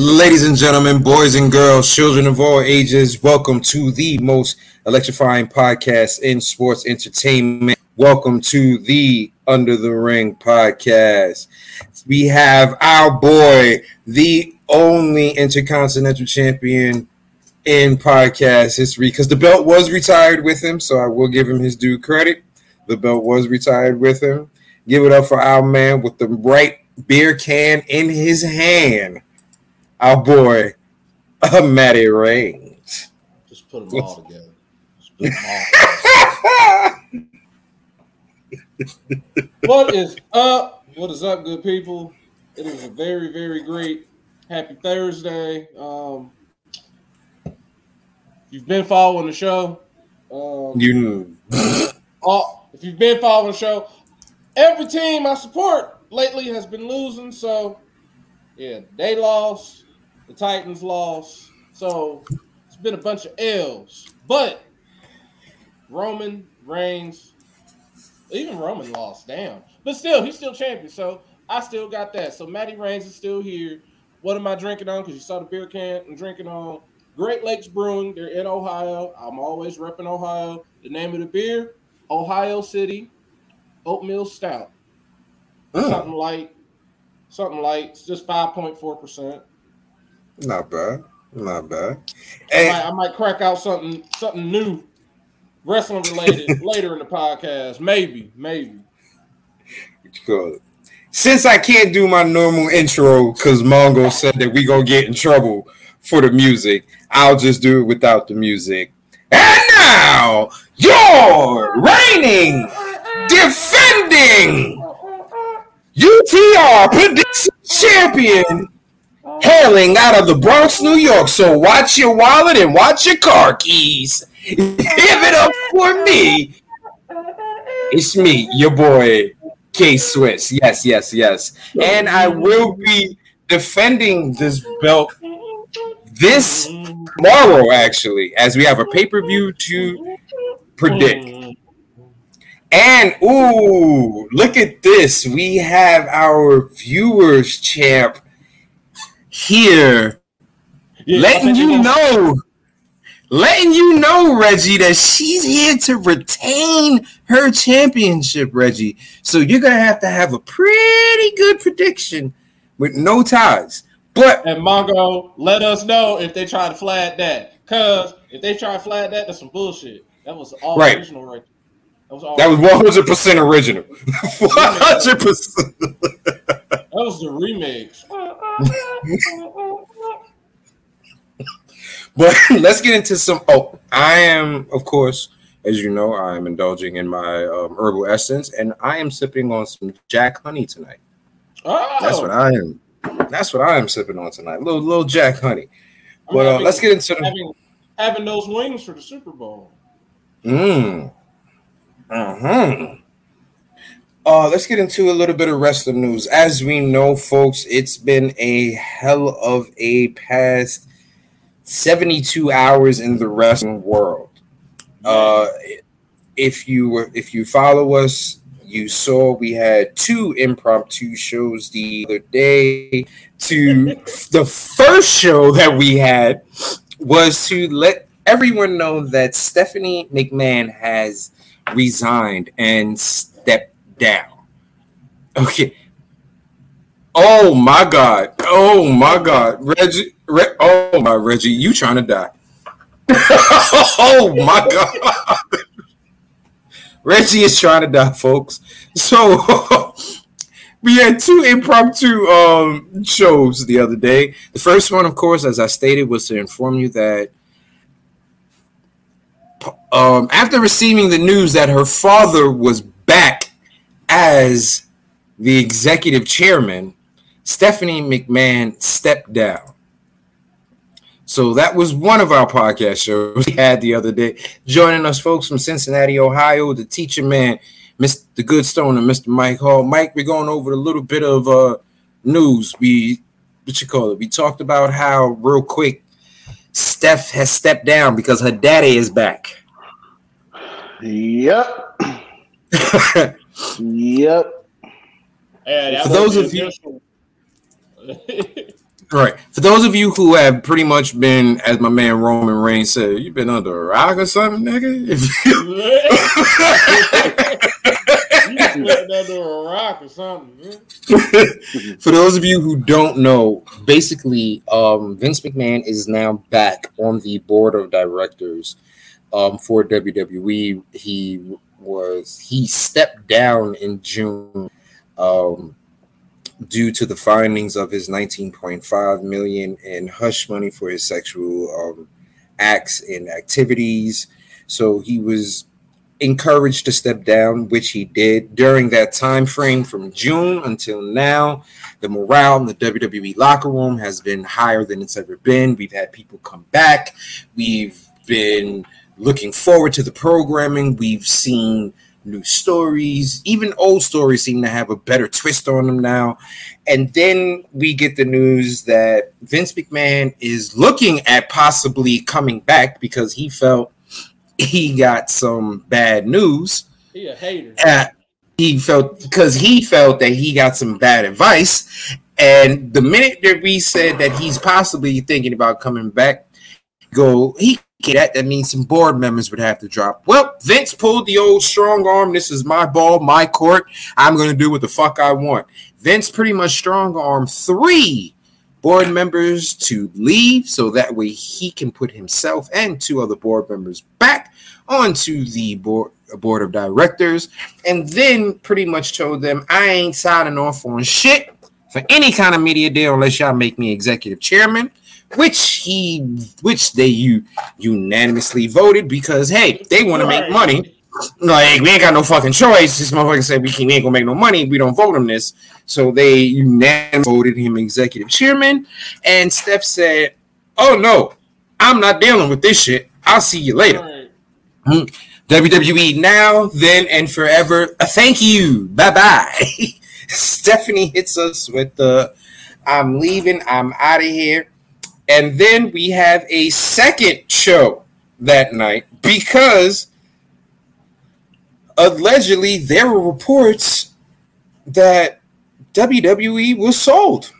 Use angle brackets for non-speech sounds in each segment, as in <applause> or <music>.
Ladies and gentlemen, boys and girls, children of all ages, welcome to the most electrifying podcast in sports entertainment. Welcome to the Under the Ring podcast. We have our boy, the only intercontinental champion in podcast history, because the belt was retired with him, so I will give him his due credit. The belt was retired with him. Give it up for our man with the right beer can in his hand our boy, uh, Matty Reigns. Just put them all together. Them all together. <laughs> what is up? What is up, good people? It is a very, very great happy Thursday. Um, you've been following the show. Um, you <laughs> all, if you've been following the show, every team I support lately has been losing. So, yeah, they lost. The Titans lost. So it's been a bunch of L's. But Roman Reigns, even Roman lost. Damn. But still, he's still champion. So I still got that. So Matty Reigns is still here. What am I drinking on? Because you saw the beer can. I'm drinking on Great Lakes Brewing. They're in Ohio. I'm always repping Ohio. The name of the beer, Ohio City Oatmeal Stout. Oh. Something light. Something light. It's just 5.4%. Not bad. Not bad. And, I, might, I might crack out something something new, wrestling related <laughs> later in the podcast. Maybe, maybe. Good. Since I can't do my normal intro because Mongo said that we gonna get in trouble for the music, I'll just do it without the music. And now, your reigning, defending UTR prediction champion hailing out of the Bronx, New York. So watch your wallet and watch your car keys. <laughs> Give it up for me. It's me, your boy, K Swiss. Yes, yes, yes. And I will be defending this belt this tomorrow, actually, as we have a pay per view to predict. And ooh, look at this. We have our viewers champ here yeah, letting you know, letting you know, Reggie, that she's here to retain her championship, Reggie. So you're gonna have to have a pretty good prediction with no ties. But and Mongo, let us know if they try to flag that. Cause if they try to flag that, that's some bullshit. That was all right. original right That was, all. that was 100 percent original. <laughs> 100 percent. That was the remix. <laughs> but <laughs> let's get into some. Oh, I am, of course, as you know, I am indulging in my um, herbal essence, and I am sipping on some Jack Honey tonight. Oh. That's what I am. That's what I am sipping on tonight. Little little Jack Honey. But uh, let's get into having, having those wings for the Super Bowl. Mmm. Uh huh. Uh, let's get into a little bit of wrestling news. As we know, folks, it's been a hell of a past 72 hours in the wrestling world. Uh, if you were, if you follow us, you saw we had two impromptu shows the other day. To <laughs> the first show that we had was to let everyone know that Stephanie McMahon has resigned and stepped down. Okay. Oh my God. Oh my God. Reggie. Re- oh my Reggie, you trying to die. <laughs> oh my God. <laughs> Reggie is trying to die, folks. So <laughs> we had two impromptu um, shows the other day. The first one, of course, as I stated, was to inform you that um, after receiving the news that her father was back as the executive chairman, Stephanie McMahon stepped down. So that was one of our podcast shows we had the other day. Joining us, folks from Cincinnati, Ohio, the teacher man, Mr. Goodstone and Mr. Mike Hall. Mike, we're going over a little bit of uh, news. We what you call it? We talked about how real quick Steph has stepped down because her daddy is back. Yep. <laughs> Yep. For those of you, <laughs> Right. For those of you who have pretty much been, as my man Roman Reigns said, you've been under a rock or something, nigga. <laughs> <laughs> under a rock or something. For those of you who don't know, basically, um, Vince McMahon is now back on the board of directors um, for WWE. He was he stepped down in June. Um, due to the findings of his 19.5 million in hush money for his sexual um, acts and activities. So he was encouraged to step down, which he did during that time frame from June until now. The morale in the WWE locker room has been higher than it's ever been. We've had people come back. We've been looking forward to the programming. We've seen new stories, even old stories seem to have a better twist on them now. And then we get the news that Vince McMahon is looking at possibly coming back because he felt he got some bad news. He a hater. Uh, he felt because he felt that he got some bad advice. And the minute that we said that he's possibly thinking about coming back, go he that, that means some board members would have to drop. Well, Vince pulled the old strong arm. This is my ball, my court. I'm going to do what the fuck I want. Vince pretty much strong arm three board members to leave so that way he can put himself and two other board members back onto the board uh, board of directors and then pretty much told them I ain't signing off on shit for any kind of media deal unless y'all make me executive chairman which he which they you unanimously voted because hey, they want to make money. Like we ain't got no fucking choice. This motherfucker said we, can, we ain't gonna make no money. We don't vote on this, so they unanimously voted him executive chairman. And Steph said, "Oh no, I'm not dealing with this shit. I'll see you later." Hmm. WWE now, then, and forever. A thank you. Bye bye. <laughs> Stephanie hits us with the "I'm leaving. I'm out of here." And then we have a second show that night because allegedly there were reports that WWE was sold.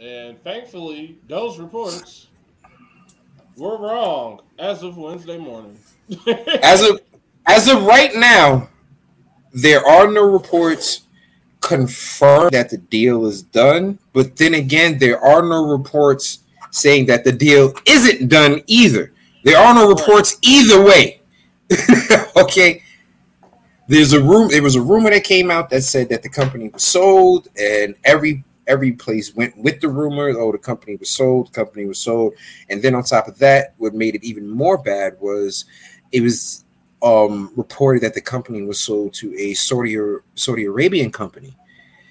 And thankfully, those reports were wrong as of Wednesday morning. <laughs> as of as of right now, there are no reports confirm that the deal is done, but then again, there are no reports saying that the deal isn't done either. There are no reports either way. <laughs> okay. There's a room. There was a rumor that came out that said that the company was sold, and every every place went with the rumor. Oh, the company was sold. Company was sold, and then on top of that, what made it even more bad was it was um, reported that the company was sold to a Saudi Saudi Arabian company,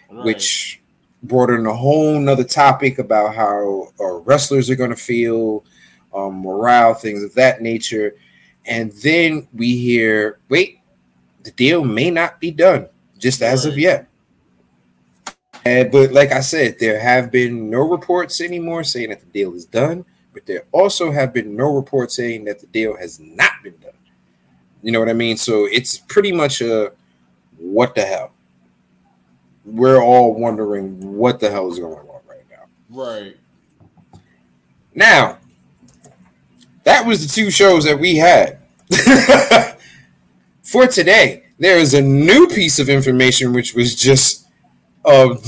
right. which brought in a whole nother topic about how uh, wrestlers are going to feel, um, morale, things of that nature. And then we hear, wait, the deal may not be done just as right. of yet. And, but like I said, there have been no reports anymore saying that the deal is done, but there also have been no reports saying that the deal has not been done. You know what I mean? So it's pretty much a what the hell. We're all wondering what the hell is going on right now. Right. Now, that was the two shows that we had. <laughs> For today, there is a new piece of information which was just um,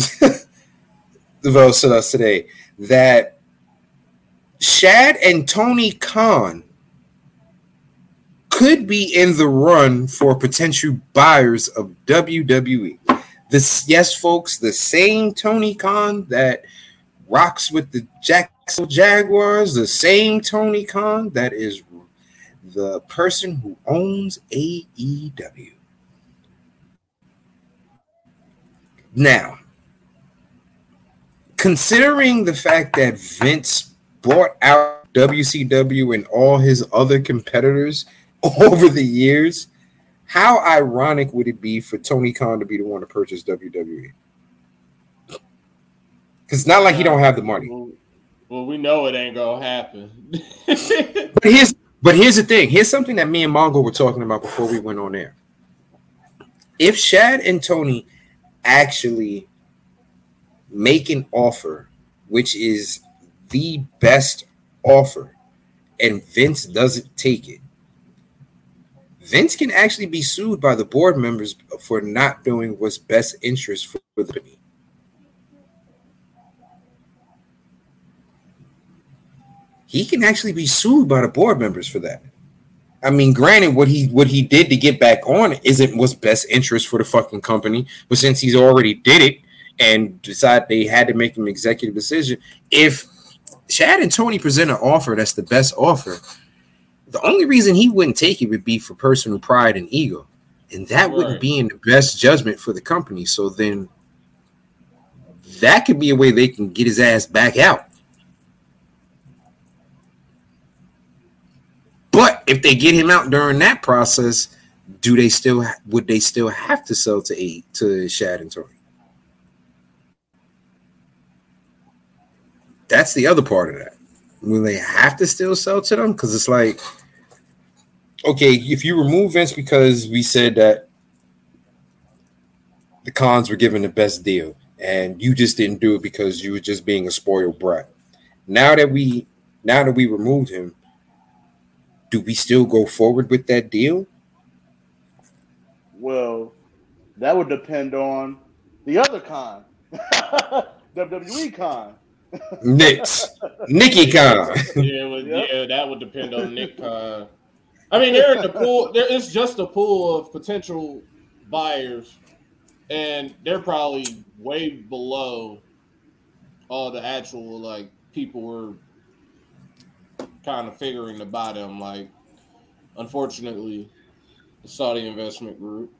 <laughs> developed to us today that Shad and Tony Khan could be in the run for potential buyers of WWE. This, yes, folks, the same Tony Khan that rocks with the Jacksonville Jaguars, the same Tony Khan that is the person who owns AEW. Now, considering the fact that Vince bought out WCW and all his other competitors <laughs> over the years, how ironic would it be for Tony Khan to be the one to purchase WWE? Because it's not like he don't have the money. Well, we know it ain't gonna happen. <laughs> but here's but here's the thing. Here's something that me and Mongo were talking about before we went on air. If Shad and Tony actually make an offer which is the best offer, and Vince doesn't take it, Vince can actually be sued by the board members for not doing what's best interest for the company. He can actually be sued by the board members for that. I mean, granted, what he what he did to get back on isn't what's best interest for the fucking company, but since he's already did it and decided they had to make an executive decision, if Shad and Tony present an offer that's the best offer, the only reason he wouldn't take it would be for personal pride and ego, and that right. wouldn't be in the best judgment for the company. So then, that could be a way they can get his ass back out. But if they get him out during that process, do they still would they still have to sell to eight to Shad and Tony? That's the other part of that. Will they have to still sell to them? Because it's like, okay, if you remove Vince because we said that the Khans were given the best deal, and you just didn't do it because you were just being a spoiled brat. Now that we now that we removed him, do we still go forward with that deal? Well, that would depend on the other Khan, <laughs> WWE Khan. Knicks, Nicky Khan. Yeah, yep. yeah, that would depend on Nick. I mean, they're in the pool. There is just a pool of potential buyers, and they're probably way below all the actual like people were kind of figuring to buy them. Like, unfortunately, the Saudi Investment Group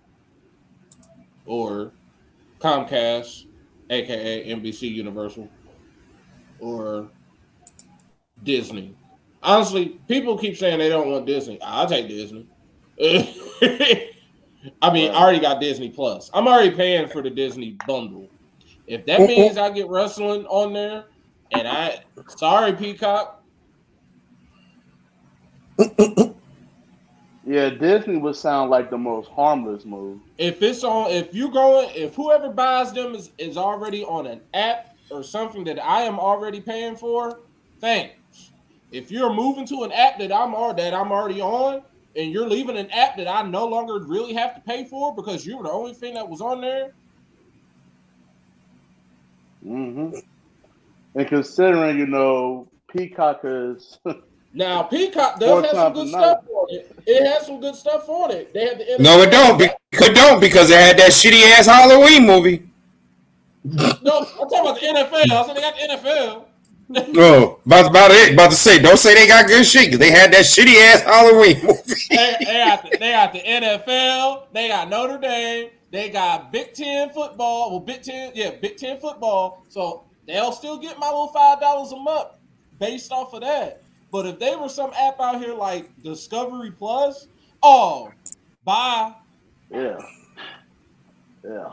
or Comcast, aka NBC Universal, or Disney. Honestly, people keep saying they don't want Disney. I'll take Disney. <laughs> I mean, I already got Disney Plus. I'm already paying for the Disney bundle. If that oh, oh. means I get wrestling on there, and I sorry Peacock, <coughs> yeah, Disney would sound like the most harmless move. If it's on, if you going, if whoever buys them is is already on an app or something that I am already paying for, thanks. If you're moving to an app that I'm or that I'm already on, and you're leaving an app that I no longer really have to pay for because you were the only thing that was on there. Mm-hmm. And considering, you know, Peacock is <laughs> Now Peacock does have some good stuff on it. It has some good stuff on it. They have the no, it don't. Be- it don't because it had that shitty ass Halloween movie. No, I'm talking about the NFL. I said they got the NFL. no, about about it. About to say, don't say they got good shit. because They had that shitty ass Halloween movie. they, they, got the, they got the NFL. They got Notre Dame. They got Big Ten football. Well, Big Ten, yeah, Big Ten football. So they'll still get my little five dollars a month based off of that. But if they were some app out here like Discovery Plus, oh, bye. Yeah. Yeah.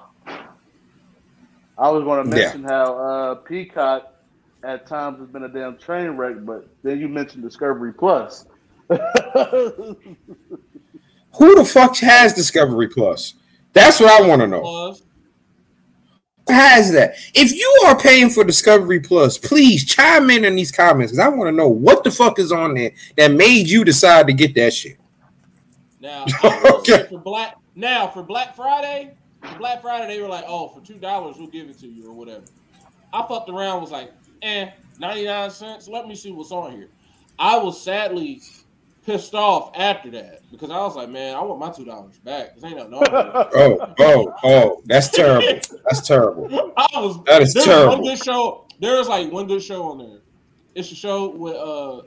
I was going to mention yeah. how uh, Peacock at times has been a damn train wreck, but then you mentioned Discovery Plus. <laughs> Who the fuck has Discovery Plus? That's what I want to know. Plus has that? If you are paying for Discovery Plus, please chime in in these comments because I want to know what the fuck is on there that made you decide to get that shit. Now, <laughs> okay. for Black now for Black Friday, for Black Friday they were like, "Oh, for two dollars we'll give it to you or whatever." I fucked around, was like, "Eh, ninety nine cents. Let me see what's on here." I was sadly pissed off after that because I was like, man, I want my two dollars back. This ain't no. <laughs> oh, oh, oh, that's terrible. That's terrible. I was. That is terrible. One good show. There is like one good show on there. It's a show with uh,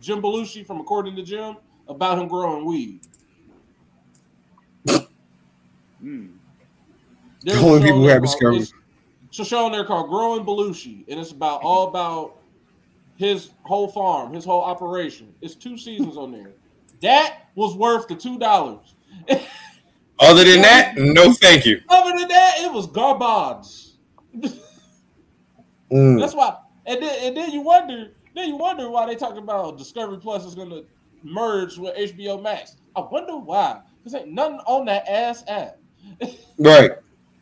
Jim Belushi from According to Jim about him growing weed. Mm. The only people who have discovered. It's a show on there called Growing Belushi, and it's about all about his whole farm, his whole operation. It's two seasons on there. That was worth the two dollars. <laughs> Other than that, no, thank you. Other than that, it was garbage. mm. That's why, and then and then you wonder, then you wonder why they talking about Discovery Plus is going to merge with HBO Max. I wonder why. Cause ain't nothing on that ass app. Right.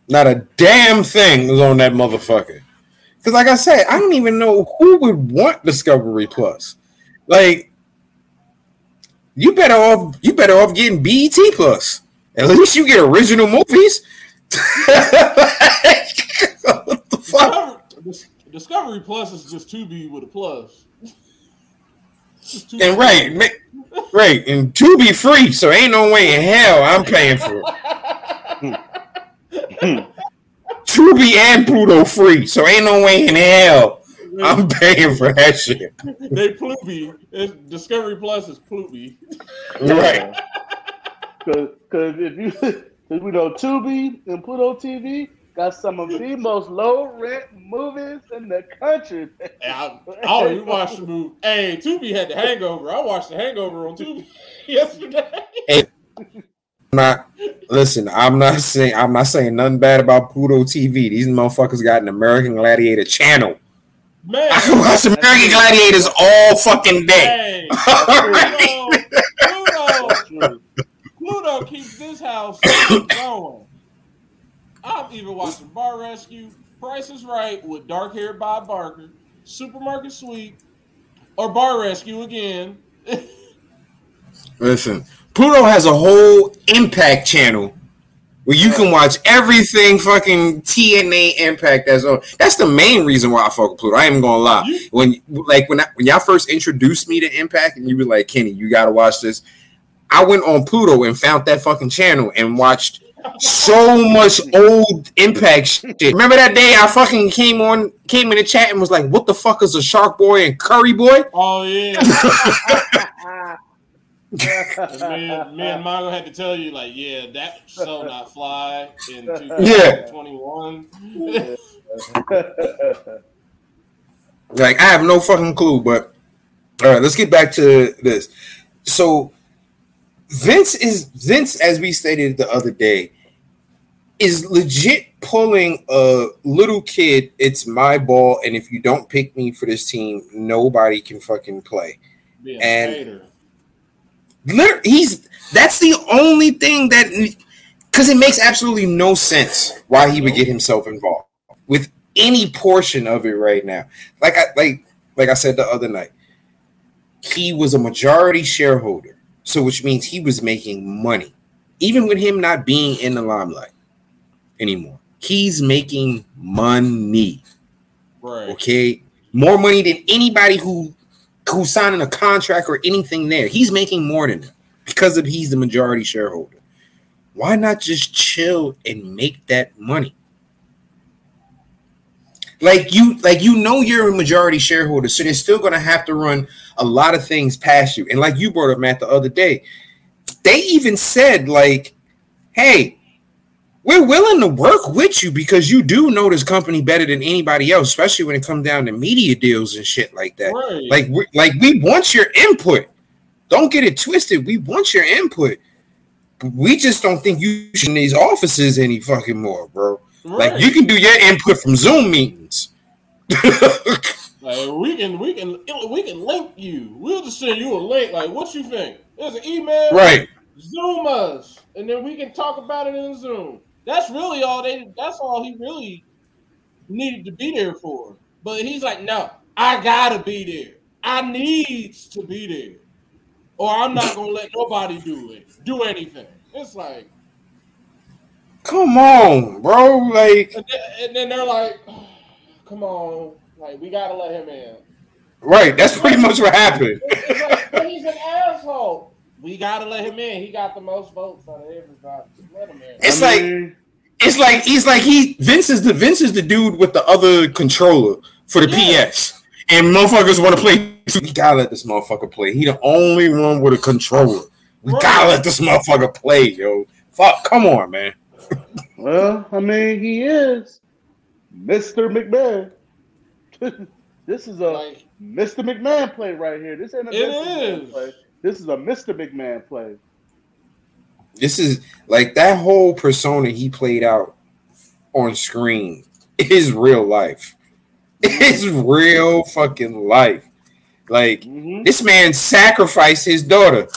Not a damn thing is on that motherfucker. Because, like I said, I don't even know who would want Discovery Plus. Like, you better off you better off getting BET Plus. At least you get original movies. what the fuck? Discovery, Plus is just Tubi with a plus. And right, right, and Tubi free, so ain't no way in hell I'm paying for it. <laughs> Hmm. Hmm. Tubi and Pluto free, so ain't no way in hell I'm paying for that shit. They Pluby. Discovery Plus is Pluby. Right. <laughs> Because if you, cause we know Tubi and Pluto TV got some of the most low rent movies in the country. I, oh, I even <laughs> watched the movie. Hey, Tubi had the Hangover. I watched the Hangover on Tubi <laughs> yesterday. Hey, not listen. I'm not saying I'm not saying nothing bad about Pluto TV. These motherfuckers got an American Gladiator channel. Man, I <laughs> can watch American Gladiators all fucking day. Hey, <laughs> Pluto, Pluto, Pluto keeps this house going. I'm even watching Bar Rescue, Price is Right with Dark Hair Bob Barker, Supermarket Sweep, or Bar Rescue again. <laughs> Listen, Pluto has a whole Impact channel where you can watch everything fucking TNA Impact that's on. That's the main reason why I fuck with Pluto. I ain't gonna lie. When like when I, when y'all first introduced me to Impact and you were like, Kenny, you gotta watch this. I went on Pluto and found that fucking channel and watched so much old Impact shit. Remember that day I fucking came on, came in the chat and was like, "What the fuck is a Shark Boy and Curry Boy?" Oh yeah. <laughs> <laughs> me, and, me and <laughs> Mongo had to tell you, like, yeah, that shall not fly in <laughs> 2021. Yeah. like, I have no fucking clue, but all right, let's get back to this. So, Vince is Vince, as we stated the other day, is legit pulling a little kid. It's my ball, and if you don't pick me for this team, nobody can fucking play. and literally, he's that's the only thing that because it makes absolutely no sense why he would get himself involved with any portion of it right now. Like I like like I said the other night, he was a majority shareholder, so which means he was making money, even with him not being in the limelight anymore. He's making money. Right. Okay. More money than anybody who who's signing a contract or anything there. He's making more than them because of he's the majority shareholder. Why not just chill and make that money? Like you, like you know, you're a majority shareholder, so they're still gonna have to run a lot of things past you. And like you brought up, Matt, the other day, they even said like, "Hey, we're willing to work with you because you do know this company better than anybody else, especially when it comes down to media deals and shit like that. Right. Like, we, like we want your input. Don't get it twisted. We want your input. We just don't think you should in these offices any fucking more, bro. Right. Like you can do your input from Zoom meetings. <laughs> like we can, we can, we can link you. We'll just send you a link. Like, what you think? There's an email. Right. Zoom us, and then we can talk about it in Zoom. That's really all they. That's all he really needed to be there for. But he's like, no, I gotta be there. I needs to be there, or I'm not gonna let nobody do it. Do anything. It's like, come on, bro. Like, and then, and then they're like, oh, <sighs> come on, like we gotta let him in. Right. That's pretty much what happened. Like, he's an asshole we gotta let him in. He got the most votes out of everybody. Let him in. It's I mean, like it's like he's like he Vince is the Vince is the dude with the other controller for the yeah. PS. And motherfuckers want to play. We gotta let this motherfucker play. He the only one with a controller. We right. gotta let this motherfucker play, yo. Fuck, come on, man. well, I mean, he is Mr. McMahon. <laughs> this is a like, Mr. McMahon play right here. This ain't a it Mr. is. play. This is a Mr. McMahon play. This is like that whole persona he played out on screen is real life. <laughs> It's real fucking life. Like mm-hmm. this man sacrificed his daughter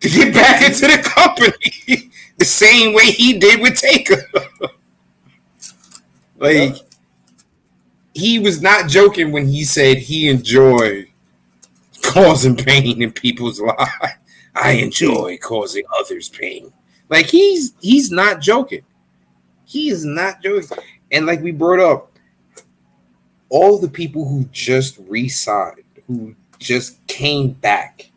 to get back into the company <laughs> the same way he did with Taker. <laughs> like yep. he was not joking when he said he enjoyed causing pain in people's <laughs> lives. I enjoy causing others pain. Like he's he's not joking. He is not joking. And like we brought up, all the people who just re-signed, who just came back,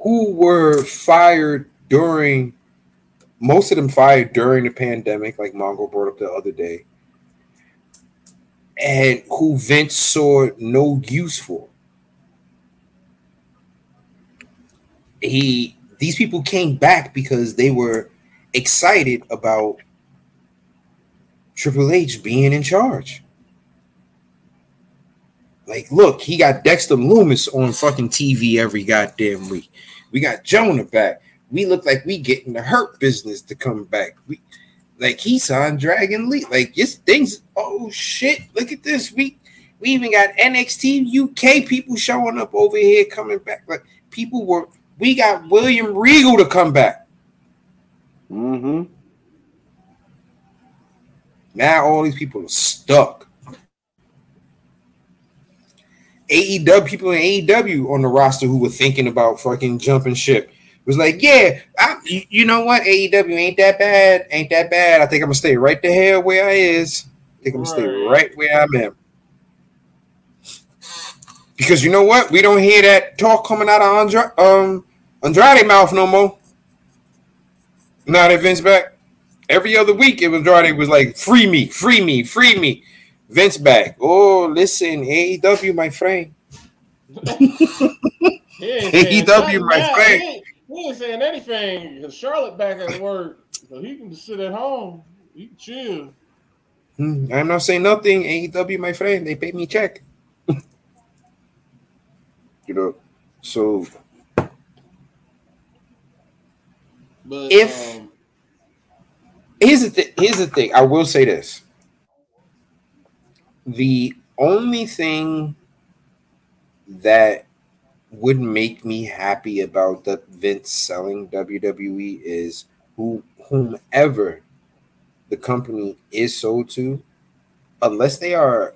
who were fired during most of them fired during the pandemic, like Mongo brought up the other day, and who Vince saw no use for. He these people came back because they were excited about Triple H being in charge. Like, look, he got Dexter Lumis on fucking TV every goddamn week. We got Jonah back. We look like we getting the hurt business to come back. We like he signed Dragon Lee. Like just things. Oh shit! Look at this. We we even got NXT UK people showing up over here coming back. Like people were. We got William Regal to come back. Mm-hmm. Now all these people are stuck. AEW people in AEW on the roster who were thinking about fucking jumping ship was like, yeah, I, you know what, AEW ain't that bad, ain't that bad. I think I'm gonna stay right the hell where I is. I think I'm gonna stay right where I'm at. Because you know what, we don't hear that talk coming out of Andra- um Andrade mouth no more. Now that Vince back, every other week it was Andrade was like, free me, free me, free me. Vince back. Oh, listen, AEW, my friend. <laughs> AEW, <laughs> my friend. He ain't saying anything because Charlotte back at work, so he can just sit at home. He can chill. Hmm, I'm not saying nothing. AEW, my friend, they pay me check. <laughs> you know, so. But if um, here's the thing, here's the thing. I will say this: the only thing that would make me happy about the Vince selling WWE is who whomever the company is sold to, unless they are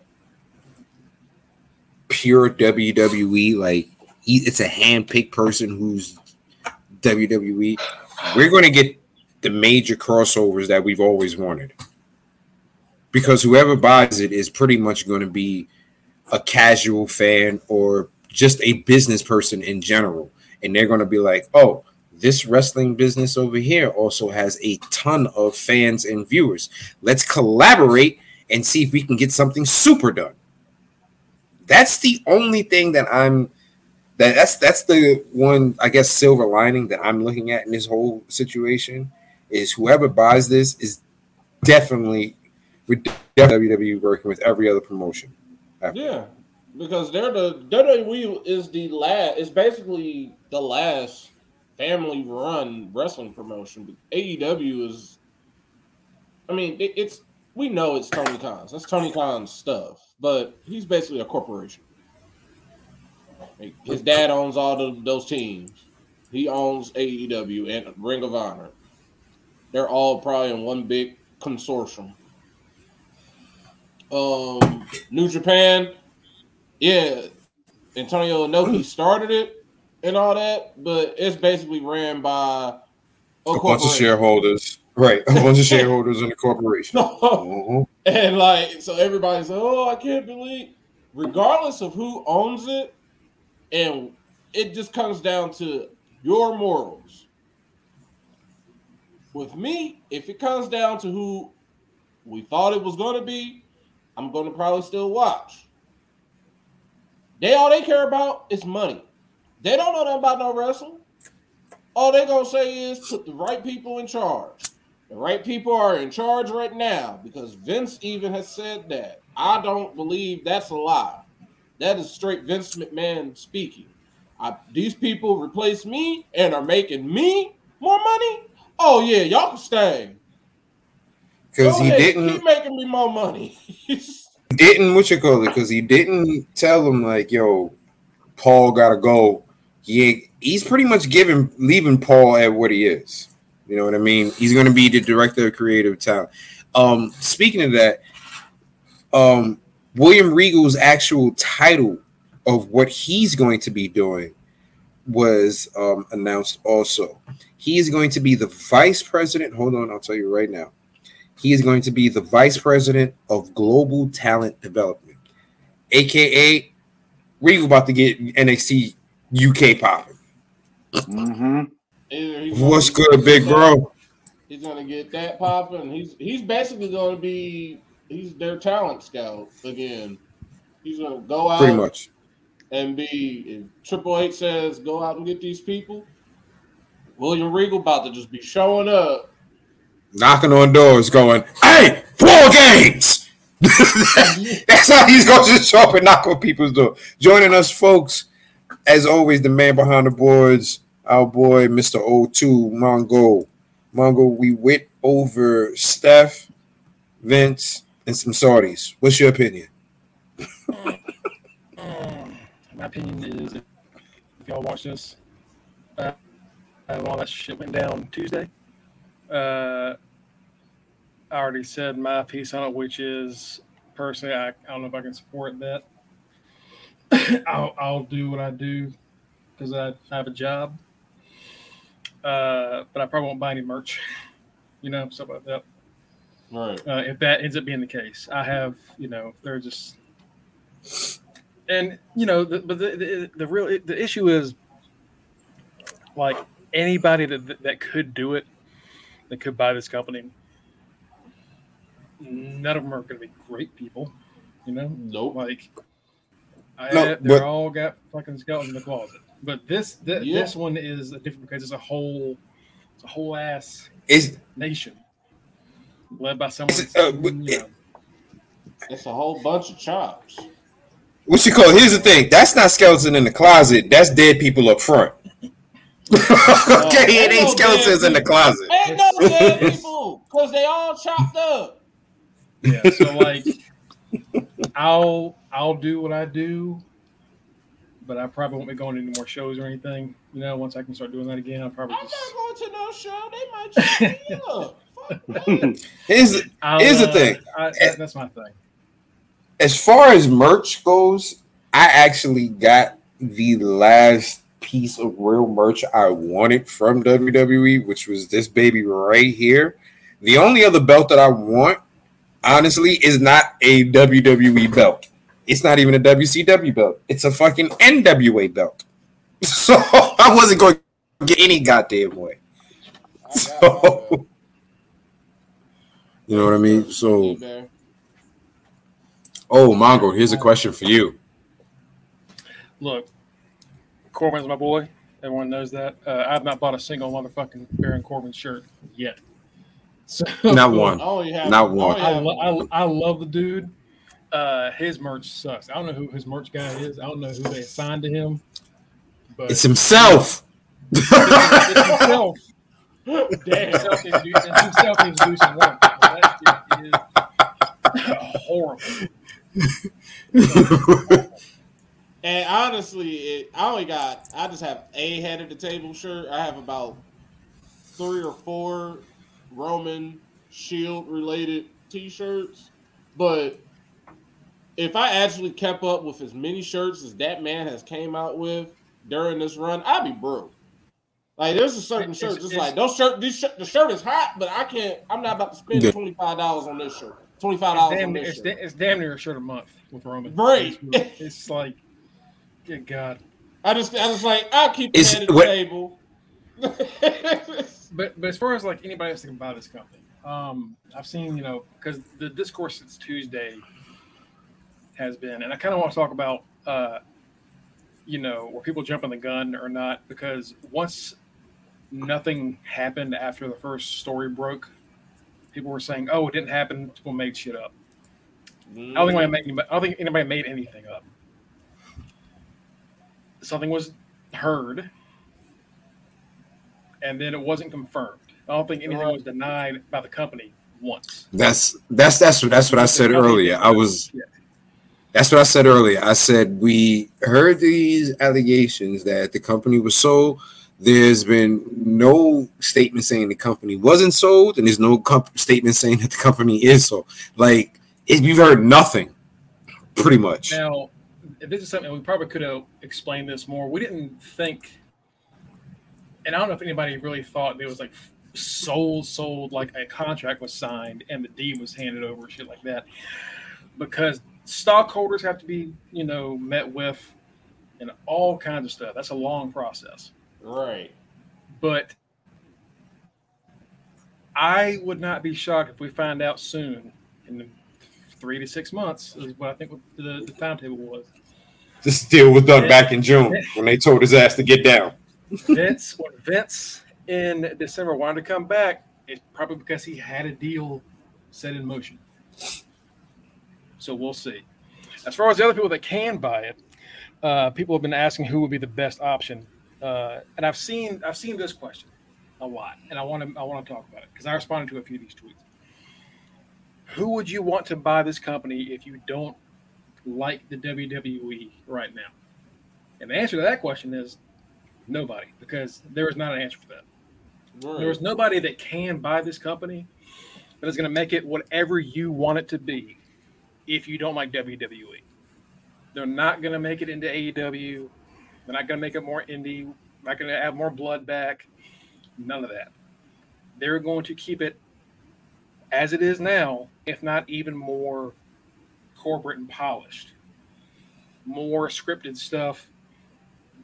pure WWE, like it's a handpicked person who's WWE, we're going to get the major crossovers that we've always wanted. Because whoever buys it is pretty much going to be a casual fan or just a business person in general. And they're going to be like, oh, this wrestling business over here also has a ton of fans and viewers. Let's collaborate and see if we can get something super done. That's the only thing that I'm that that's that's the one I guess silver lining that I'm looking at in this whole situation is whoever buys this is definitely with WWE working with every other promotion. Yeah, because they're the WWE is the last. It's basically the last family run wrestling promotion. AEW is. I mean, it, it's we know it's Tony Khan's. That's Tony Khan's stuff, but he's basically a corporation. His dad owns all of those teams. He owns AEW and Ring of Honor. They're all probably in one big consortium. Um, New Japan yeah, Antonio Inoki started it and all that, but it's basically ran by a, a bunch of shareholders. Right, a bunch of shareholders in the corporation. <laughs> mm-hmm. And like, so everybody's like, oh, I can't believe, regardless of who owns it, and it just comes down to your morals. With me, if it comes down to who we thought it was going to be, I'm going to probably still watch. They all they care about is money. They don't know nothing about no wrestling. All they gonna say is put the right people in charge. The right people are in charge right now because Vince even has said that. I don't believe that's a lie. That is straight Vince McMahon speaking. I, these people replace me and are making me more money. Oh yeah, y'all can stay. Because he didn't keep making me more money. <laughs> didn't what you call it because he didn't tell him like yo paul gotta go he he's pretty much giving leaving paul at what he is you know what i mean he's going to be the director of creative talent um speaking of that Um, William Regal's actual title of what he's going to be doing was um, announced also. He is going to be the vice president. Hold on, I'll tell you right now. He is going to be the vice president of global talent development, aka Regal about to get NXT UK popping. Mm-hmm. What's good, big bro? He's gonna get that popping. He's he's basically gonna be he's their talent scout again. He's gonna go out Pretty much. and be if Triple H says go out and get these people. William Regal about to just be showing up. Knocking on doors, going, "Hey, four games." <laughs> That's how he's going to show up and knock on people's door. Joining us, folks, as always, the man behind the boards, our boy, Mr. O2, Mongo. Mongo, we went over Steph, Vince, and some Saudis. What's your opinion? My opinion is if y'all watch this, uh, all that shit went down Tuesday. Uh, I already said my piece on it, which is personally, I, I don't know if I can support that. <coughs> I'll, I'll do what I do because I, I have a job. Uh, but I probably won't buy any merch, <laughs> you know, stuff like that. Right. uh, if that ends up being the case. I have, you know, they're just, and you know, the, but the, the the real the issue is like anybody that that could do it, that could buy this company. None of them are going to be great people, you know. Nope. Like, I, No, they're but- all got fucking skeletons in the closet. But this th- Yeah. this one is different because it's a whole, it's a whole ass Is nation led by someone. Is it, uh, you know, It's a whole bunch of chops. what you call? Here's the thing. That's not skeleton in the closet. That's dead people up front. <laughs> okay, it ain't skeletons in the closet. Ain't no <laughs> dead people because they all chopped up. Yeah so like i'll i'll do what i do but i probably won't be going to any more shows or anything you know once i can start doing that again i'll probably I'm just not going to no show. They might chop me <laughs> up. Fuck that. <laughs> Here's I'll, Here's the uh, thing. I, that, that's my thing as far as merch goes, I actually got the last piece of real merch I wanted from WWE, which was this baby right here. The only other belt that I want, honestly, is not a WWE belt. It's not even a WCW belt. It's a fucking NWA belt. <laughs> So I wasn't going to get any goddamn way. I got my belt. So you know what I mean? So oh Mongo, here's a question for you. look corbin's my boy everyone knows that uh, i've not bought a single motherfucking baron corbin shirt yet so Not <laughs> one. I have Not one. I, have- I, I love the dude. Uh, his merch sucks. I don't know who his merch guy is. I don't know who they assigned to him. But It's himself. it's himself. <laughs> Damn. himself needs to himself needs to do some work. That shit is horrible. <laughs> And honestly, it, I only got I just have a head of the table shirt. I have about three or four Roman Shield related T-shirts, but if I actually kept up with as many shirts as that man has came out with during this run, I'd be broke. Like there's a certain It's- shirt, just it's- like those shirt. This shirt, the shirt is hot, but I can't. I'm not about to spend twenty five dollars on this shirt. Twenty five dollars damn, on near, this it's, shirt. da- it's damn near a shirt a month with Roman. Right. It's, it's like, good God. I just, I just like I'll keep the Is- head of the what- table. But but as far as like anybody else can buy this company, um, I've seen you know because the discourse since Tuesday has been, and I kind of want to talk about uh, you know were people jumping the gun or not? Because once nothing happened after the first story broke, people were saying, "Oh, it didn't happen. People made shit up." I don't think anybody made, anybody- I don't think anybody made anything up. Something was heard, and then it wasn't confirmed. I don't think anything was denied by the company once. That's that's that's what that's what I said earlier. I was that's what I said earlier. I said we heard these allegations that the company was sold. There's been no statement saying the company wasn't sold, and there's no comp- statement saying that the company is sold. Like it, we've heard nothing, pretty much. Now, this is something we probably could have explained this more. We didn't think, and I don't know if anybody really thought there was like sold, sold like a contract was signed and the deed was handed over, shit like that, because stockholders have to be, you know, met with, and all kinds of stuff. That's a long process. Right. But I would not be shocked if we find out soon in the three to six months is what I think the, the timetable was. This deal was done back in June when they told his ass to get down. Vince, when Vince in December wanted to come back, it's probably because he had a deal set in motion. So we'll see. As far as the other people that can buy it, uh, people have been asking who would be the best option, uh, and I've seen I've seen this question a lot, and I want to I want to talk about it because I responded to a few of these tweets. Who would you want to buy this company if you don't like the WWE right now? And the answer to that question is nobody, because there is not an answer for that. right. There is nobody that can buy this company that is going to make it whatever you want it to be if you don't like WWE. They're not going to make it into AEW. They're not going to make it more indie. Not going to have more blood back. None of that. They're going to keep it as it is now, if not even more corporate and polished. More scripted stuff.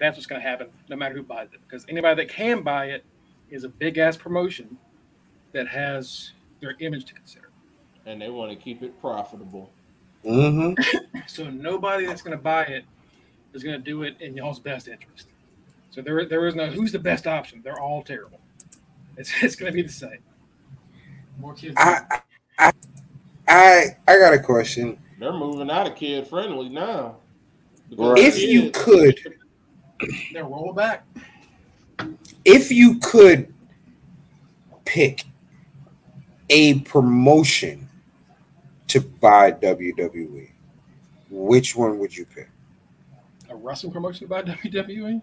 That's what's going to happen no matter who buys it. Because anybody that can buy it is a big ass promotion that has their image to consider. and they want to keep it profitable. Mm-hmm. <laughs> So nobody that's going to buy it is going to do it in y'all's best interest. So there, there is no who's the best option. They're all terrible. It's, <laughs> it's going to be the same. More kids. I, I, I, I got a question. They're moving out of kid friendly now. Right. If you could, They'll roll it back. if you could pick a promotion to buy WWE, which one would you pick? A wrestling promotion by <laughs> WWE.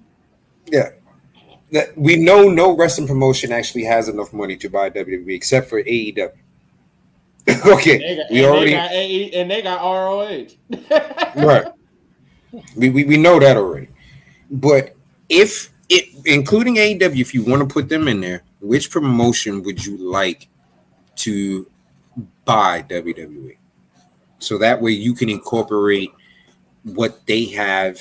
Yeah. That we know no wrestling promotion actually has enough money to buy WWE except for AEW. <laughs> okay, got, we already they got AE and they got ROH. <laughs> right. We, we we know that already. But if it including AEW, if you want to put them in there, which promotion would you like to buy WWE? So that way you can incorporate what they have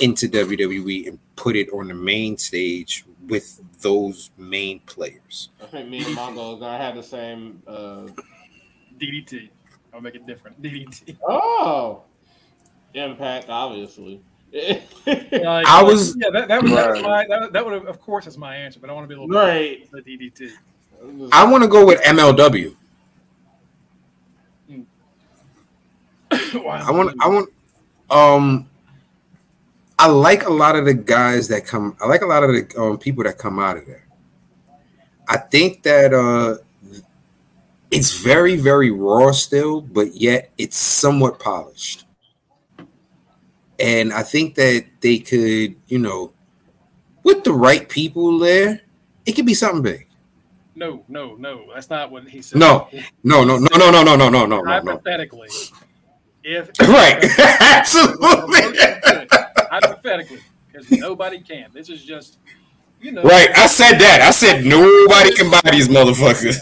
into WWE and put it on the main stage with those main players. I think me and Mongo are gonna have the same. Uh, DDT. I'll make it different. DDT. oh, Impact, obviously. Like, I was- yeah. That, that was, that was Right. my that, that would have, of course is my answer, but I want to be a little right. the DDT. I want to go with MLW. <coughs> Wow. I want I want um I like a lot of the guys that come I like a lot of the um, people that come out of there. I think that uh it's very very raw still, but yet it's somewhat polished. And I think that they could, you know, with the right people there, it could be something big. No, no, no. That's not what he said. No. No, no, no, no, no, no, no, no, no, no, no. Hypothetically, if <laughs> Right. <laughs> Absolutely. hypothetically, because nobody can. This is just, you know, Right, I said that. I said nobody can buy these motherfuckers.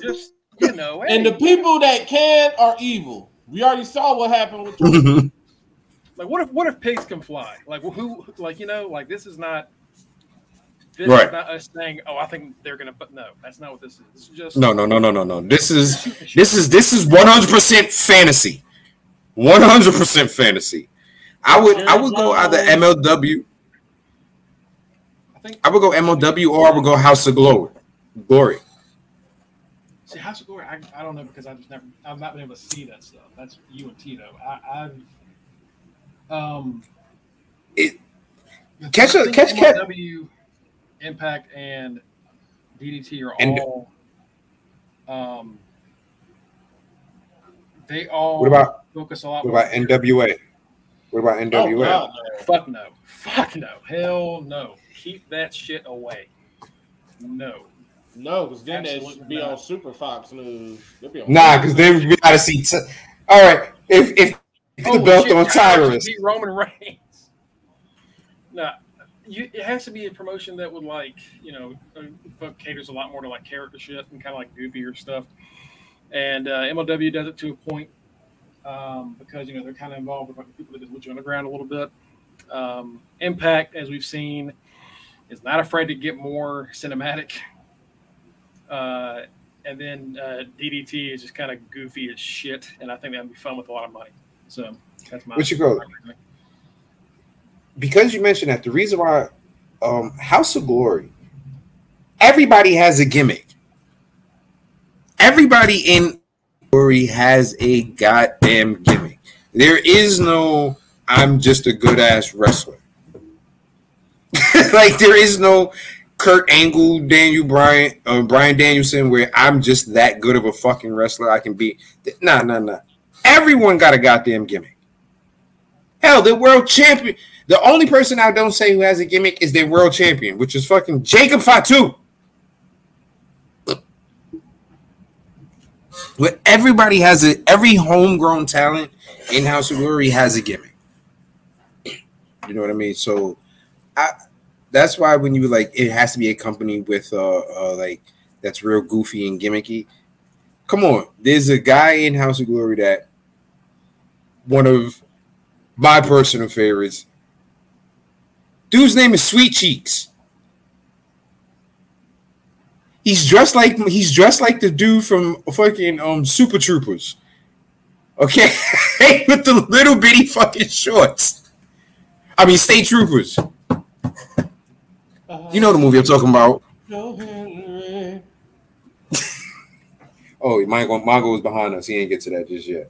just you know, And the people that can are evil. We already saw what happened with Trump. Mm-hmm. Like what if what if pigs can fly? Like who? Like you know, like this is not. This Right. is not us saying, "Oh, I think they're gonna." But no, that's not what this is. This is just no, no, no, no, no, no. This is this is this is one hundred percent fantasy. One hundred percent fantasy. I would I would go either MLW. I think. I would go MLW or I would go House of Glory. Glory. See, House of Glory, I, I don't know because I've just never, I've not been able to see that stuff. That's you and Tito. I, I've, um, It- the catch a- thing catch- catch- MLW, Impact, and DDT are And- all, um, they all What about focus a lot. what about NWA? What about Oh, NWA? God, no. Fuck no, fuck no, hell no. Keep that shit away. No. No, because then they Absolutely should be not. on Super Fox News. Be on Nah, because then we gotta see. T- All right, if if Oh, the belt shit, on Tyrus, beat Roman Reigns. <laughs> No, you, it has to be a promotion that would like you know uh, caters a lot more to like character shit and kind of like goofier stuff. And uh, MLW does it to a point um, because you know they're kind of involved with like, the people that did Lucha Underground a little bit. Um, Impact, as we've seen, is not afraid to get more cinematic. <laughs> Uh, and then uh, DDT is just kind of goofy as shit, and I think that'd be fun with a lot of money. So that's my. What you go? because you mentioned that, the reason why um, House of Glory, everybody has a gimmick. Everybody in Glory has a goddamn gimmick. There is no I'm just a good ass wrestler. <laughs> like there is no Kurt Angle, Daniel Bryan, uh, Brian Danielson, where I'm just that good of a fucking wrestler. I can be. Nah, nah, nah. Everyone got a goddamn gimmick. Hell, the world champion. The only person I don't say who has a gimmick is their world champion, which is fucking Jacob Fatu. But everybody has a every homegrown talent in House of Glory has a gimmick. You know what I mean? So I that's why when you like it has to be a company with uh, uh like that's real goofy and gimmicky. Come on, there's a guy in House of Glory that one of my personal favorites. Dude's name is Sweet Cheeks. He's dressed like he's dressed like the dude from fucking um Super Troopers. Okay, <laughs> with the little bitty fucking shorts. I mean, State Troopers. You know the movie I'm talking about. <laughs> Oh, Mongo, Mongo was behind us. He ain't get to that just yet.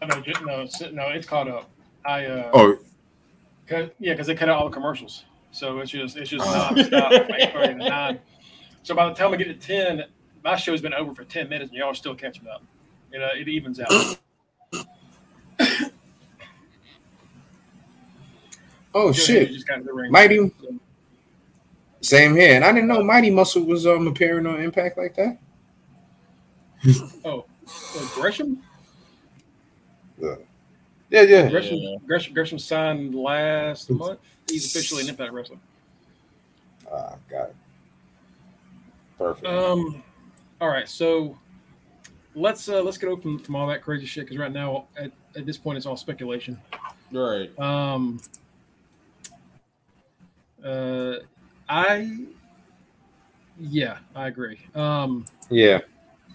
No, no, it's- no, it's caught up. I uh, Oh, Cause, yeah, because they cut out all the commercials, so it's just it's just nonstop from eight thirty nine. So by the time we get to ten, my show's been over for ten minutes, and y'all are still catching up. You know, it evens out. <coughs> oh Just- shit! just got the ring. Mighty, same here. And I didn't know Mighty Muscle was um appearing on Impact like that. Oh, uh, Gresham. Yeah, yeah. Gresham, Yeah. Gresham, Gresham signed last month. He's officially an Impact wrestler. Ah, got it. Perfect. Um, all right, so let's uh, let's get open from, from all that crazy shit because right now at, at this point it's all speculation. Right. Um, uh, I, yeah, I agree. Um, yeah.